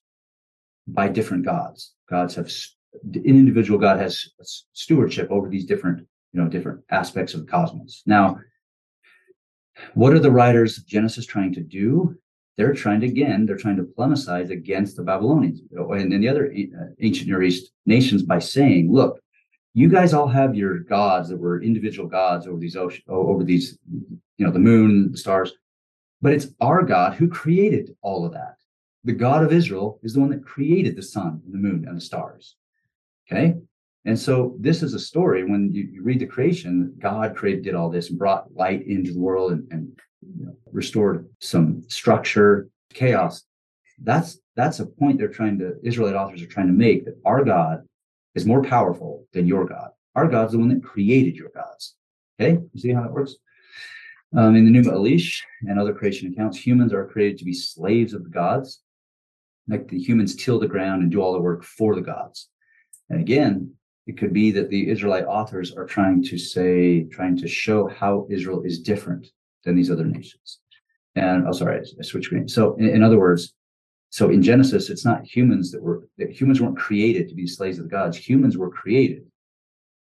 by different gods. Gods have an individual God has stewardship over these different, you know, different aspects of the cosmos. Now, what are the writers of Genesis trying to do? They're trying to again, they're trying to polemicize against the Babylonians and, and the other uh, ancient Near East nations by saying, look, you guys all have your gods that were individual gods over these ocean, over these, you know, the moon, the stars, but it's our God who created all of that. The God of Israel is the one that created the sun and the moon and the stars. Okay. And so this is a story when you, you read the creation, God created, did all this and brought light into the world and, and you know, restored some structure, chaos. That's that's a point they're trying to Israelite authors are trying to make that our God is more powerful than your God. Our God's the one that created your gods. Okay, you see how that works? Um, in the Numa Elish and other creation accounts, humans are created to be slaves of the gods. Like the humans till the ground and do all the work for the gods. And again, it could be that the Israelite authors are trying to say, trying to show how Israel is different than these other nations. And oh, sorry, I, switched screen. So, in, in, other words, so in Genesis, it's not humans that were that humans weren't created to be slaves of the gods. Humans were created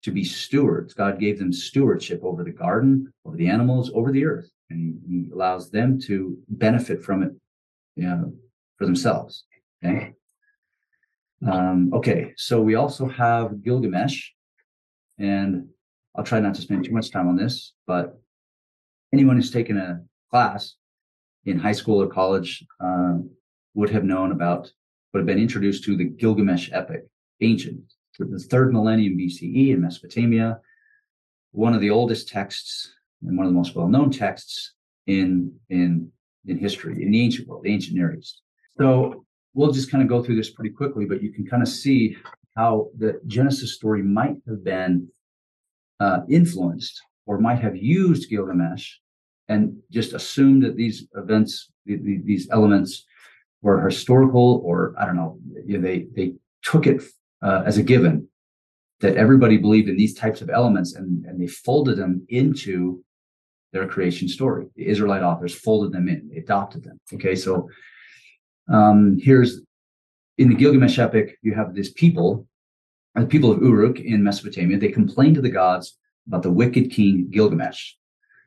to be stewards. God gave them stewardship over the garden, over the animals, over the earth, and He, he allows them to benefit from it, you know, for themselves. Okay. Um, okay, so we also have Gilgamesh, and I'll try not to spend too much time on this, but anyone who's taken a class in high school or college uh, would have known about, would have been introduced to the Gilgamesh epic, ancient, the third millennium BCE in Mesopotamia, one of the oldest texts and one of the most well-known texts in in in history in the ancient world, the ancient Near East. So we'll just kind of go through this pretty quickly, but you can kind of see how the Genesis story might have been uh, influenced or might have used Gilgamesh and just assumed that these events, the, the, these elements were historical or I don't know, they, they took it uh, as a given that everybody believed in these types of elements and, and they folded them into their creation story. The Israelite authors folded them in, adopted them. Okay, so um, here's in the Gilgamesh epic, you have this people, the people of Uruk in Mesopotamia. They complain to the gods about the wicked king Gilgamesh.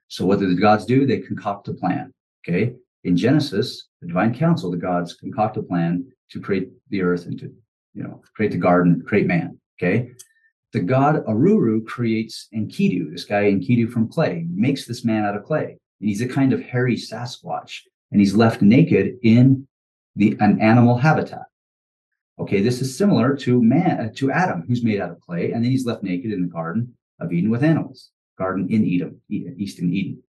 So what do the gods do? They concoct a plan. Okay. In Genesis, the divine council, the gods concoct a plan to create the earth and to, you know, create the garden, create man. Okay. The god Aruru creates Enkidu, this guy Enkidu from clay, makes this man out of clay. And He's a kind of hairy Sasquatch, and he's left naked in the an animal habitat. Okay, this is similar to man uh, to Adam, who's made out of clay, and then he's left naked in the Garden of Eden with animals. Garden in Eden, East in Eden.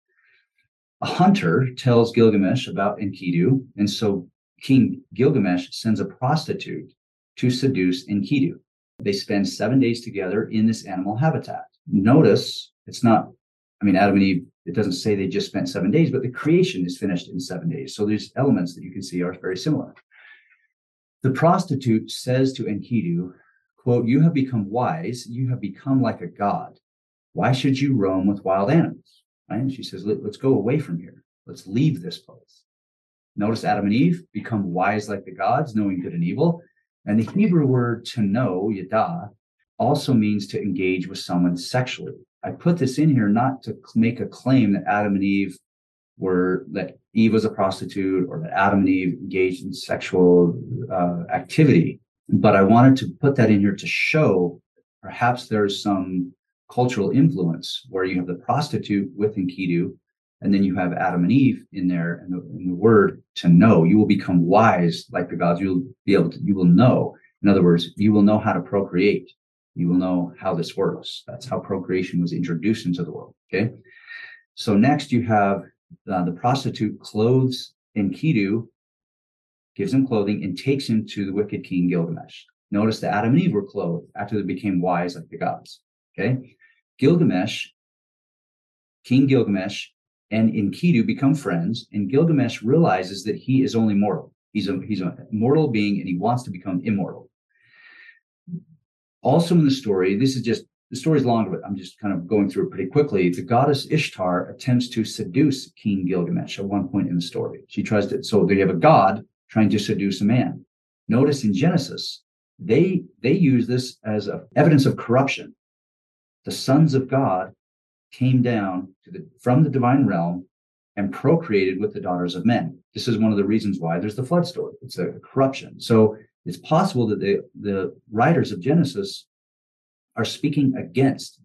A hunter tells Gilgamesh about Enkidu, and so King Gilgamesh sends a prostitute to seduce Enkidu. They spend seven days together in this animal habitat. Notice it's not, I mean, Adam and Eve it doesn't say they just spent seven days, but the creation is finished in seven days. So there's elements that you can see are very similar. The prostitute says to Enkidu, quote, you have become wise, you have become like a god. Why should you roam with wild animals? Right? She says, Let, let's go away from here. Let's leave this place. Notice Adam and Eve become wise like the gods, knowing good and evil. And the Hebrew word to know, yada, also means to engage with someone sexually. I put this in here not to make a claim that Adam and Eve were that Eve was a prostitute or that Adam and Eve engaged in sexual uh, activity, but I wanted to put that in here to show perhaps there's some cultural influence where you have the prostitute with Enkidu, and then you have Adam and Eve in there, and the, and the word to know. You will become wise like the gods. You'll be able to. You will know. In other words, you will know how to procreate. You will know how this works. That's how procreation was introduced into the world. Okay. So next you have uh, the prostitute clothes Enkidu, gives him clothing, and takes him to the wicked king Gilgamesh. Notice that Adam and Eve were clothed after they became wise like the gods. Okay. Gilgamesh, King Gilgamesh, and Enkidu become friends, and Gilgamesh realizes that he is only mortal. He's a he's a mortal being, and he wants to become immortal. Also in the story, this is just the story's long, but I'm just kind of going through it pretty quickly. The goddess Ishtar attempts to seduce King Gilgamesh at one point in the story. She tries to, so they have a god trying to seduce a man. Notice in Genesis, they they use this as a, evidence of corruption. The sons of God came down the from the divine realm and procreated with the daughters of men. This is one of the reasons why there's the flood story. It's a corruption. So it's possible that the the writers of Genesis are speaking against.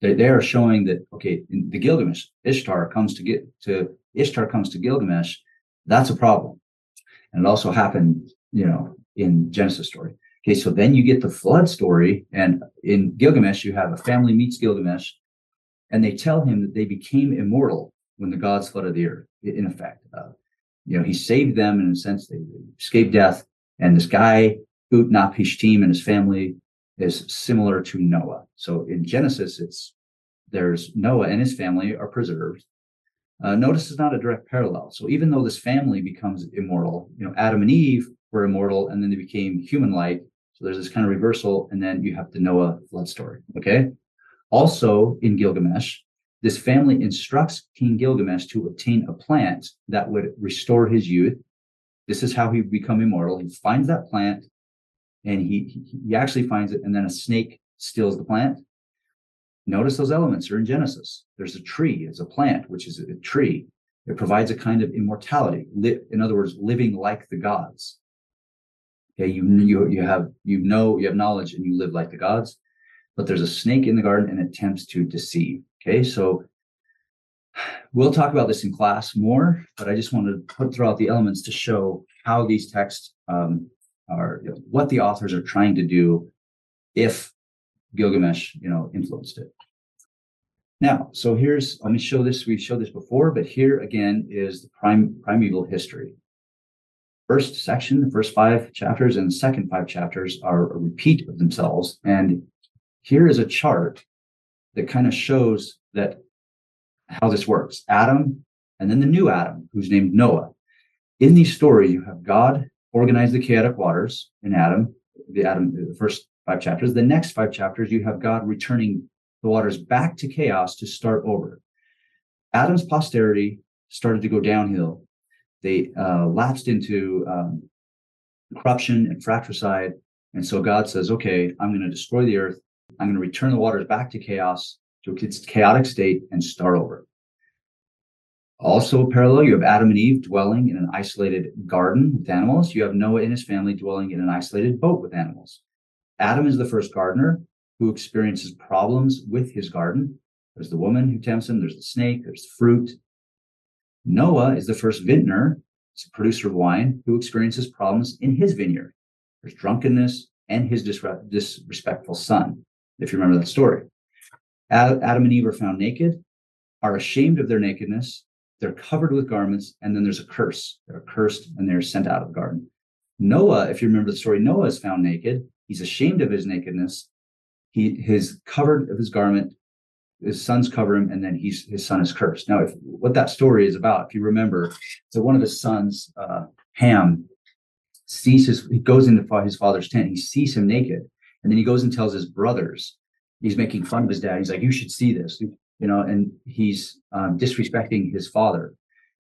They, they are showing that okay, the Gilgamesh Ishtar comes to get to Ishtar comes to Gilgamesh. That's a problem, and it also happened, you know, in Genesis story. Okay, so then you get the flood story, and in Gilgamesh, you have a family meets Gilgamesh, and they tell him that they became immortal when the gods flooded the earth. In effect, uh, you know, he saved them in a sense; they escaped death. And this guy Utnapishtim and his family is similar to Noah. So in Genesis, it's there's Noah and his family are preserved. Uh, notice it's not a direct parallel. So even though this family becomes immortal, you know, Adam and Eve were immortal and then they became human-like. So there's this kind of reversal, and then you have the Noah flood story. Okay. Also in Gilgamesh, this family instructs King Gilgamesh to obtain a plant that would restore his youth. This is how he become immortal. He finds that plant and he he actually finds it, and then a snake steals the plant. Notice those elements are in Genesis. There's a tree, it's a plant, which is a tree. It provides a kind of immortality. In other words, living like the gods. Okay, you you you have you know you have knowledge and you live like the gods but there's a snake in the garden and attempts to deceive. Okay, so we'll talk about this in class more, but I just wanted to put throughout the elements to show how these texts um, are, you know, what the authors are trying to do if Gilgamesh, you know, influenced it. Now, so here's, let me show this. We've showed this before, but here again is the prime primeval history. First section, the first five chapters, and the second five chapters are a repeat of themselves. And here is a chart that kind of shows that how this works. Adam, and then the new Adam, who's named Noah. In these stories, you have God organize the chaotic waters in Adam, the Adam, the first five chapters. The next five chapters, you have God returning the waters back to chaos to start over. Adam's posterity started to go downhill. They uh, lapsed into um, corruption and fratricide. And so God says, okay, I'm going to destroy the earth. I'm going to return the waters back to chaos, to its chaotic state, and start over. Also, parallel, you have Adam and Eve dwelling in an isolated garden with animals. You have Noah and his family dwelling in an isolated boat with animals. Adam is the first gardener who experiences problems with his garden. There's the woman who tempts him, there's the snake, there's the fruit. Noah is the first vintner, he's a producer of wine, who experiences problems in his vineyard. There's drunkenness and his disrespectful son, if you remember that story. Adam and Eve are found naked, are ashamed of their nakedness, they're covered with garments, and then there's a curse. They're cursed and they're sent out of the garden. Noah, if you remember the story, Noah is found naked. He's ashamed of his nakedness. He his covered of his garment. His sons cover him, and then he's his son is cursed. Now, if what that story is about, if you remember, so one of his sons, uh, Ham, sees his he goes into his father's tent. He sees him naked, and then he goes and tells his brothers. He's making fun of his dad. He's like, "You should see this you know, and he's um, disrespecting his father.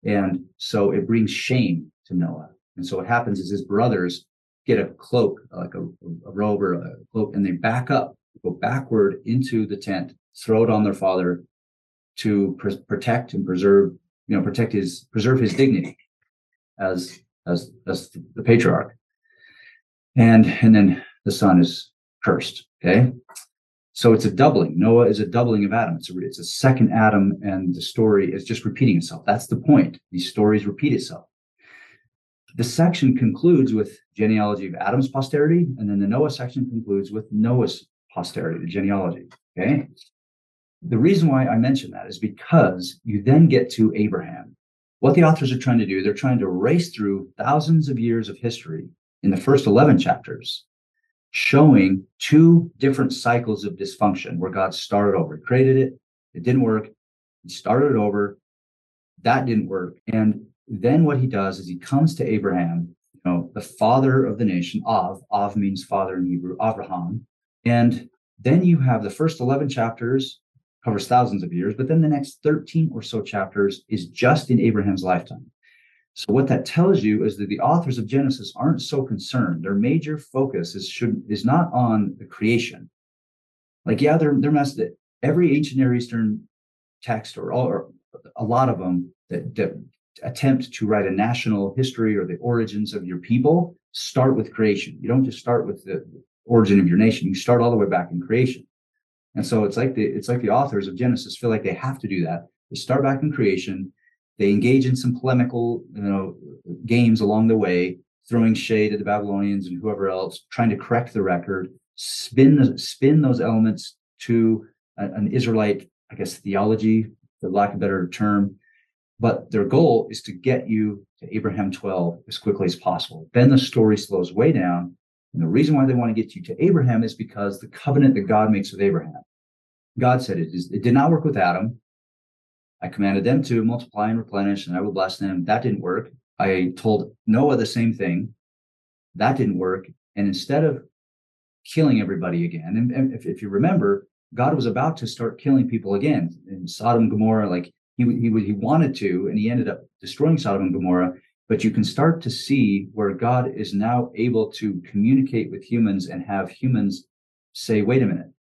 And so it brings shame to Noah. And so what happens is his brothers get a cloak, like a, a robe or a cloak, and they back up, go backward into the tent, throw it on their father to pr- protect and preserve, you know, protect his, preserve his dignity as, as, as the patriarch. And, and then the son is cursed. Okay. So it's a doubling. Noah is a doubling of Adam. It's a, it's a second Adam, and the story is just repeating itself. That's the point. These stories repeat itself. The section concludes with genealogy of Adam's posterity, and then the Noah section concludes with Noah's posterity, the genealogy. Okay. The reason why I mention that is because you then get to Abraham. What the authors are trying to do, they're trying to race through thousands of years of history in the first 11 chapters, showing two different cycles of dysfunction where God started over, created it, it didn't work, he started over, that didn't work. And then what he does is he comes to Abraham, you know, the father of the nation, Av. Av means father in Hebrew, Abraham. And then you have the first 11 chapters covers thousands of years, but then the next 13 or so chapters is just in Abraham's lifetime. So what that tells you is that the authors of Genesis aren't so concerned. Their major focus is should is not on the creation. Like, yeah, they're that every ancient Near Eastern text or or a lot of them that, that attempt to write a national history or the origins of your people start with creation. You don't just start with the origin of your nation. You start all the way back in creation. And so it's like the it's like the authors of Genesis feel like they have to do that. They start back in creation. They engage in some polemical, you know, games along the way, throwing shade at the Babylonians and whoever else, trying to correct the record, spin the, spin those elements to a, an Israelite, I guess, theology, for lack of a better term, but their goal is to get you to Abraham 12 as quickly as possible. Then the story slows way down. And the reason why they want to get you to Abraham is because the covenant that God makes with Abraham. God said it, it did not work with Adam. I commanded them to multiply and replenish, and I will bless them. That didn't work. I told Noah the same thing. That didn't work. And instead of killing everybody again, and, and if, if you remember, God was about to start killing people again in Sodom, and Gomorrah, like he, he, he wanted to, and he ended up destroying Sodom and Gomorrah. But you can start to see where God is now able to communicate with humans and have humans say, wait a minute,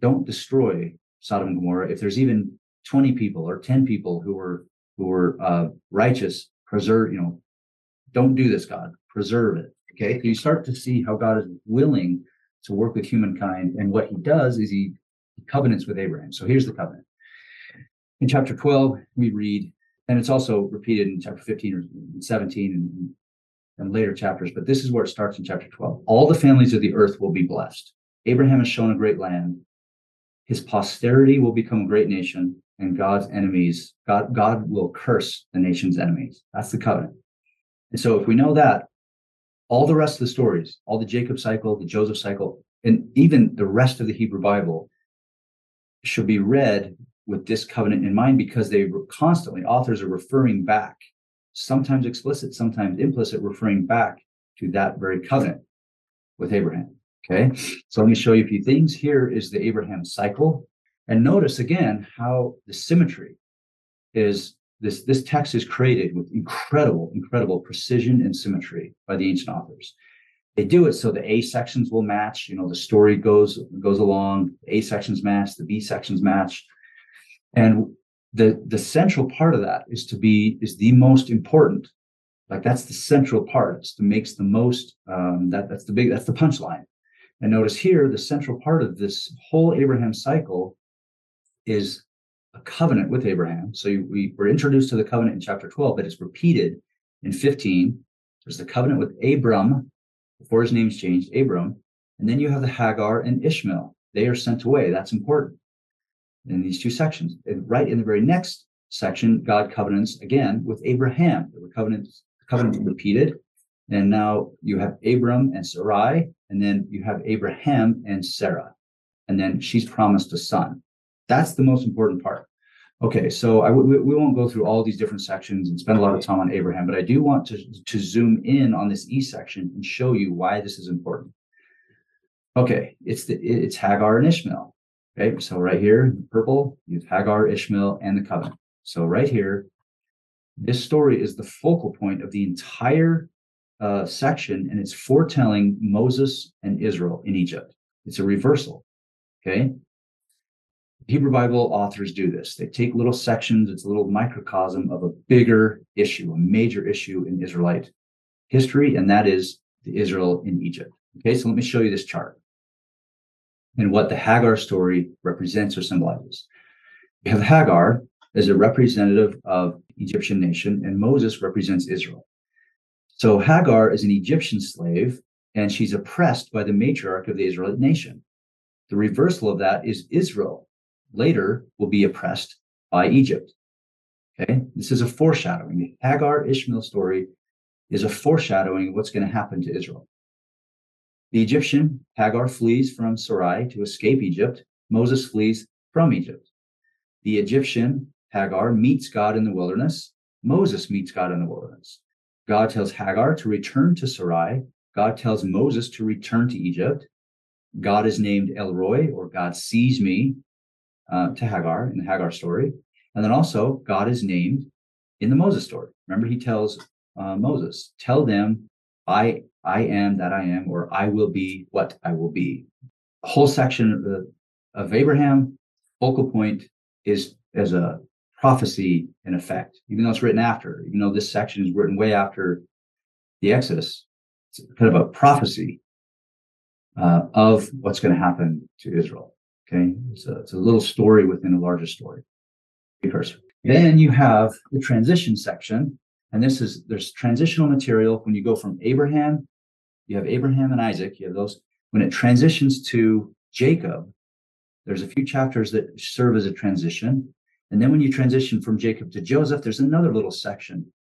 don't destroy Sodom and Gomorrah. If there's even 20 people or 10 people who were who were uh, righteous, preserve, you know, don't do this, God, preserve it. Okay. So you start to see how God is willing to work with humankind. And what he does is he covenants with Abraham. So here's the covenant. In chapter 12, we read, and it's also repeated in chapter 15 or 17 and, and later chapters, but this is where it starts in chapter 12. All the families of the earth will be blessed. Abraham has shown a great land. His posterity will become a great nation, and God's enemies, God, God will curse the nation's enemies. That's the covenant. And so if we know that, all the rest of the stories, all the Jacob cycle, the Joseph cycle, and even the rest of the Hebrew Bible should be read with this covenant in mind because they constantly authors are referring back sometimes explicit sometimes implicit referring back to that very covenant with abraham okay so let me show you a few things here is the abraham cycle and notice again how the symmetry is this this text is created with incredible incredible precision and symmetry by the ancient authors they do it so the A sections will match. You know, the story goes goes along. The A sections match. The B sections match. And the the central part of that is to be is the most important. Like that's the central part. It's the makes the most. Um, that that's the big. That's the punchline. And notice here, the central part of this whole Abraham cycle is a covenant with Abraham. So we were introduced to the covenant in chapter 12, but it's repeated in 15. There's the covenant with Abram, before his name's changed, Abram. And then you have the Hagar and Ishmael. They are sent away. That's important in these two sections. And right in the very next section, God covenants again with Abraham. The covenant, covenant repeated. And now you have Abram and Sarai, and then you have Abraham and Sarah. And then she's promised a son. That's the most important part. Okay, so I w- we won't go through all these different sections and spend a lot of time on Abraham, but I do want to, to zoom in on this E section and show you why this is important. Okay, it's the it's Hagar and Ishmael. Okay, so right here, purple, you have Hagar, Ishmael, and the covenant. So right here, this story is the focal point of the entire uh, section, and it's foretelling Moses and Israel in Egypt. It's a reversal. Okay, Hebrew Bible authors do this. They take little sections, it's a little microcosm of a bigger issue, a major issue in Israelite history, and that is the Israel in Egypt. Okay, so let me show you this chart. and what the Hagar story represents or symbolizes. You have Hagar as a representative of Egyptian nation, and Moses represents Israel. So Hagar is an Egyptian slave, and she's oppressed by the matriarch of the Israelite nation. The reversal of that is Israel later will be oppressed by Egypt. Okay, this is a foreshadowing. The Hagar Ishmael story is a foreshadowing of what's going to happen to Israel. The Egyptian Hagar flees from Sarai to escape Egypt. Moses flees from Egypt. The Egyptian Hagar meets God in the wilderness. Moses meets God in the wilderness. God tells Hagar to return to Sarai. God tells Moses to return to Egypt. God is named El Roi, or God sees me, uh, to Hagar in the Hagar story. And then also, God is named in the Moses story. Remember, he tells uh, Moses, Tell them, I, I am that I am, or I will be what I will be. A whole section of, the, of Abraham, focal point is as a prophecy in effect, even though it's written after, even though this section is written way after the Exodus, it's kind of a prophecy uh, of what's going to happen to Israel. Okay, it's a, it's a little story within a larger story. Then you have the transition section, and this is there's transitional material when you go from Abraham, you have Abraham and Isaac, you have those. When it transitions to Jacob, there's a few chapters that serve as a transition. And then when you transition from Jacob to Joseph, there's another little section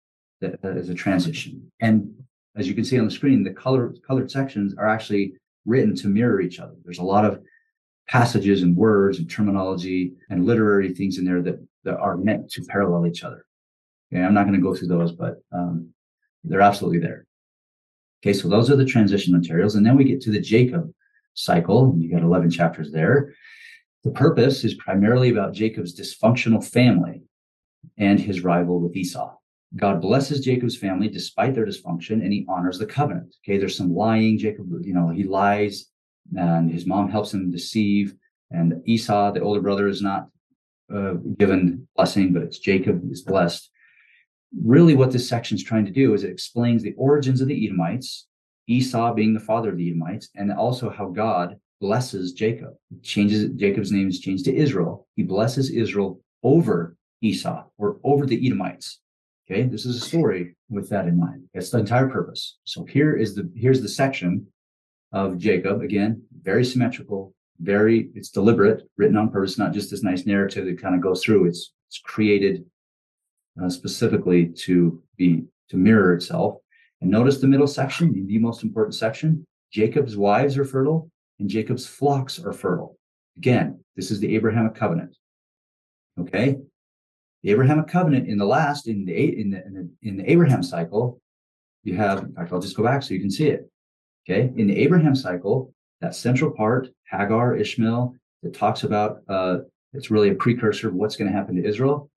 that, is a transition. And as you can see on the screen, the color, colored sections are actually written to mirror each other. There's a lot of passages and words and terminology and literary things in there that, that are meant to parallel each other. Okay, I'm not going to go through those, but um, they're absolutely there. Okay, so those are the transition materials. And then we get to the Jacob cycle. You got 11 chapters there. The purpose is primarily about Jacob's dysfunctional family and his rival with Esau. God blesses Jacob's family despite their dysfunction and he honors the covenant. Okay, there's some lying. Jacob, you know, he lies and his mom helps him deceive. And Esau, the older brother, is not uh, given blessing, but it's Jacob is blessed. Really, what this section is trying to do is it explains the origins of the Edomites, Esau being the father of the Edomites, and also how God blesses Jacob. Changes Jacob's name is changed to Israel. He blesses Israel over Esau or over the Edomites. Okay, this is a story with that in mind. It's the entire purpose. So here is the here's the section of Jacob. Again, very symmetrical, very it's deliberate, written on purpose, not just this nice narrative that kind of goes through. It's it's created uh, specifically to be to mirror itself. And notice the middle section, the most important section. Jacob's wives are fertile, and Jacob's flocks are fertile. Again, this is the Abrahamic covenant. Okay, the Abrahamic covenant in the last in the in the, in the in the Abraham cycle, you have. In fact, I'll just go back so you can see it. Okay, in the Abraham cycle, that central part, Hagar, Ishmael, it talks about uh, it's really a precursor of what's going to happen to Israel.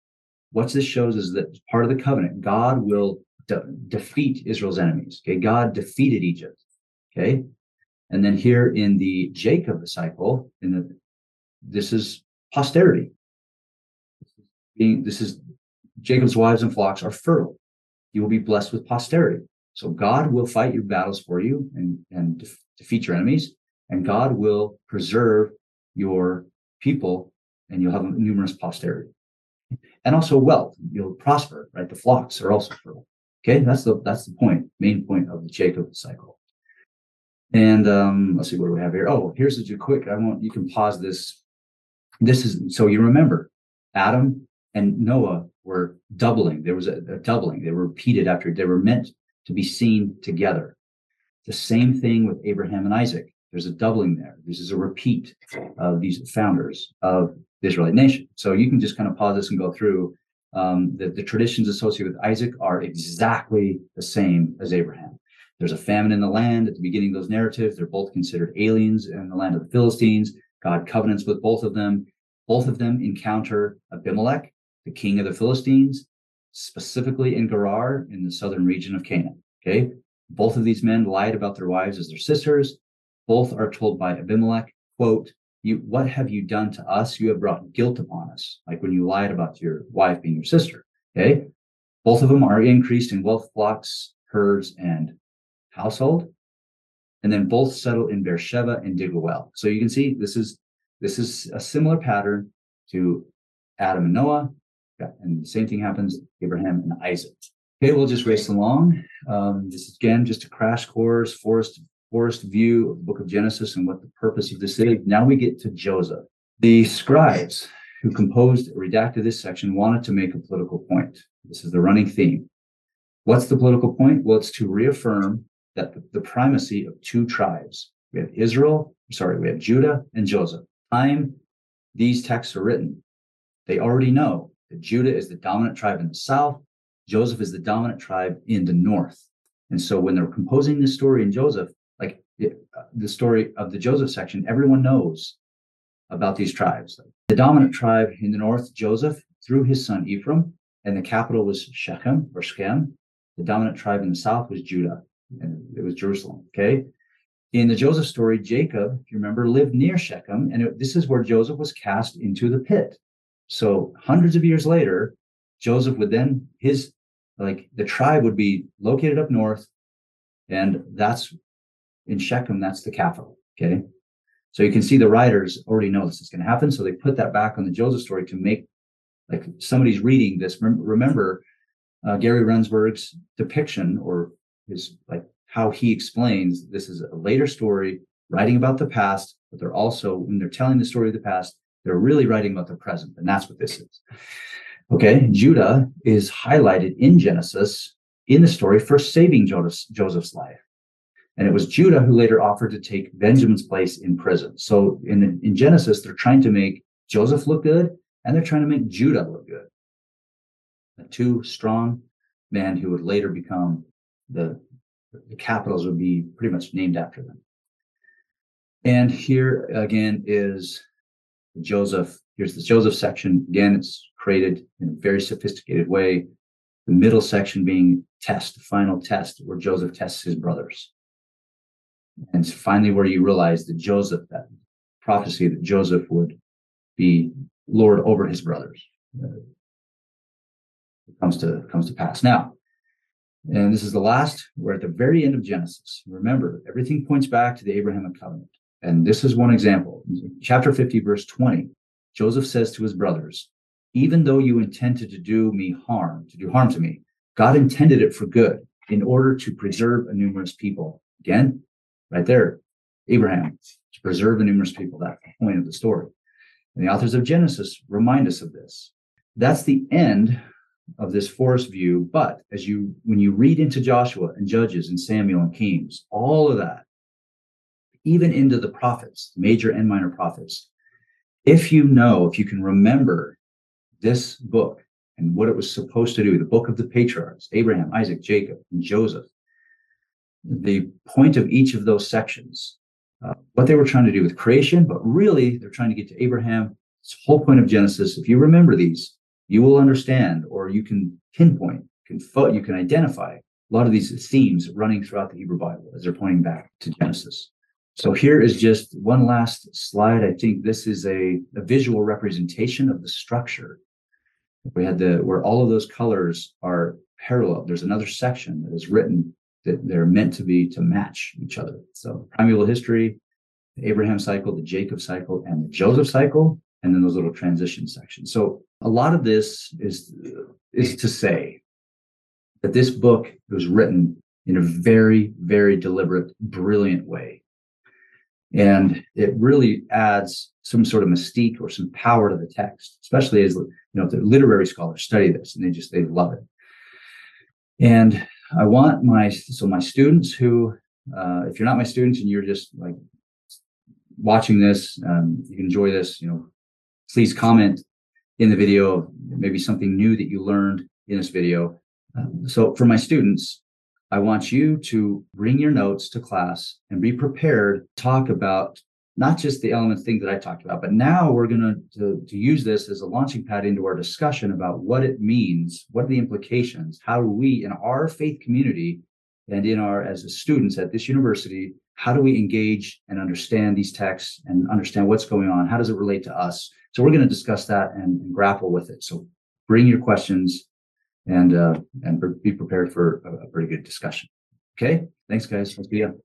What this shows is that part of the covenant, God will de- defeat Israel's enemies. Okay, God defeated Egypt. Okay, and then here in the Jacob cycle, in the this is posterity being this is Jacob's wives and flocks are fertile. You will be blessed with posterity. So God will fight your battles for you and, and def- defeat your enemies, and God will preserve your people, and you'll have a numerous posterity. And also wealth, you'll prosper, right? The flocks are also fertile. Okay, that's the that's the point, main point of the Jacob cycle. And um, let's see what do we have here. Oh, here's a quick. I want you can pause this. This is so you remember Adam and Noah were doubling. There was a, a doubling. They were repeated after they were meant to be seen together. The same thing with Abraham and Isaac. There's a doubling there. This is a repeat of these founders of the Israelite nation. So you can just kind of pause this and go through. Um, the, the traditions associated with Isaac are exactly the same as Abraham. There's a famine in the land at the beginning of those narratives. They're both considered aliens in the land of the Philistines. God covenants with both of them. Both of them encounter Abimelech, the king of the Philistines, specifically in Gerar in the southern region of Canaan. Okay. Both of these men lied about their wives as their sisters. Both are told by Abimelech, quote, you, what have you done to us? You have brought guilt upon us, like when you lied about your wife being your sister. Okay. Both of them are increased in wealth, flocks, herds, and household. and then both settle in Beersheba and dig a well. So you can see this is this is a similar pattern to Adam and Noah, and the same thing happens Abraham and Isaac. Okay, we'll just race along. Um, this is again just a crash course, forest forest view of the book of Genesis and what the purpose of this is. Now we get to Joseph. The scribes who composed redacted this section wanted to make a political point. This is the running theme. What's the political point? Well, it's to reaffirm that the, primacy of two tribes. We have Israel, sorry, we have Judah and Joseph. Time these texts are written, they already know that Judah is the dominant tribe in the south, Joseph is the dominant tribe in the north. And so when they're composing this story in Joseph, like it, uh, the story of the Joseph section, everyone knows about these tribes. The dominant tribe in the north, Joseph, through his son Ephraim, and the capital was Shechem or Shechem. The dominant tribe in the south was Judah, and it was Jerusalem. Okay. In the Joseph story, Jacob, if you remember, lived near Shechem, and it, this is where Joseph was cast into the pit. So hundreds of years later, Joseph would then his like the tribe would be located up north, and that's in Shechem. That's the capital. Okay. So you can see the writers already know this is going to happen. So they put that back on the Joseph story to make like somebody's reading this. Remember uh, Gary Rendsburg's depiction or his like how he explains this is a later story writing about the past, but they're also when they're telling the story of the past, they're really writing about the present, and that's what this is. Okay, Judah is highlighted in Genesis in the story for saving Joseph's, Joseph's life. And it was Judah who later offered to take Benjamin's place in prison. So in, in Genesis, they're trying to make Joseph look good and they're trying to make Judah look good. The two strong men who would later become the, the capitals would be pretty much named after them. And here again is Joseph. Here's the Joseph section. Again, it's created in a very sophisticated way. The middle section being test, the final test, where Joseph tests his brothers. And it's finally, where you realize that Joseph, that prophecy that Joseph would be Lord over his brothers, uh, comes to comes to pass. Now, and this is the last. We're at the very end of Genesis. Remember, everything points back to the Abrahamic covenant, and this is one example. Chapter fifty, verse twenty. Joseph says to his brothers, "Even though you intended to do me harm, to do harm to me, God intended it for good, in order to preserve a numerous people." Again, right there, Abraham, to preserve a numerous people. That's the point of the story. And the authors of Genesis remind us of this. That's the end of this forest view. But as you, when you read into Joshua and Judges and Samuel and Kings, all of that, even into the prophets, major and minor prophets, if you know, if you can remember this book and what it was supposed to do, the book of the patriarchs, Abraham, Isaac, Jacob, and Joseph, the point of each of those sections, uh, what they were trying to do with creation, but really they're trying to get to Abraham. It's the whole point of Genesis. If you remember these, you will understand, or you can pinpoint, can fo- you can identify a lot of these themes running throughout the Hebrew Bible as they're pointing back to Genesis. So here is just one last slide. I think this is a, a visual representation of the structure. We had the where all of those colors are parallel. There's another section that is written that they're meant to be to match each other. So primeval history, the Abraham cycle, the Jacob cycle, and the Joseph cycle, and then those little transition sections. So a lot of this is is to say that this book was written in a very, very deliberate, brilliant way. And it really adds some sort of mystique or some power to the text, especially as you know, the literary scholars study this and they just they love it. And I want my so my students who, uh, if you're not my students and you're just like watching this, um, you can enjoy this, you know, please comment in the video maybe something new that you learned in this video. Um, so for my students, I want you to bring your notes to class and be prepared to talk about not just the elements thing that I talked about, but now we're going to, to use this as a launching pad into our discussion about what it means, what are the implications, how do we in our faith community and in our as students at this university, how do we engage and understand these texts and understand what's going on? How does it relate to us? So we're going to discuss that and, and grapple with it. So bring your questions and uh, and be prepared for a, a pretty good discussion. Okay, thanks guys. Let's be up.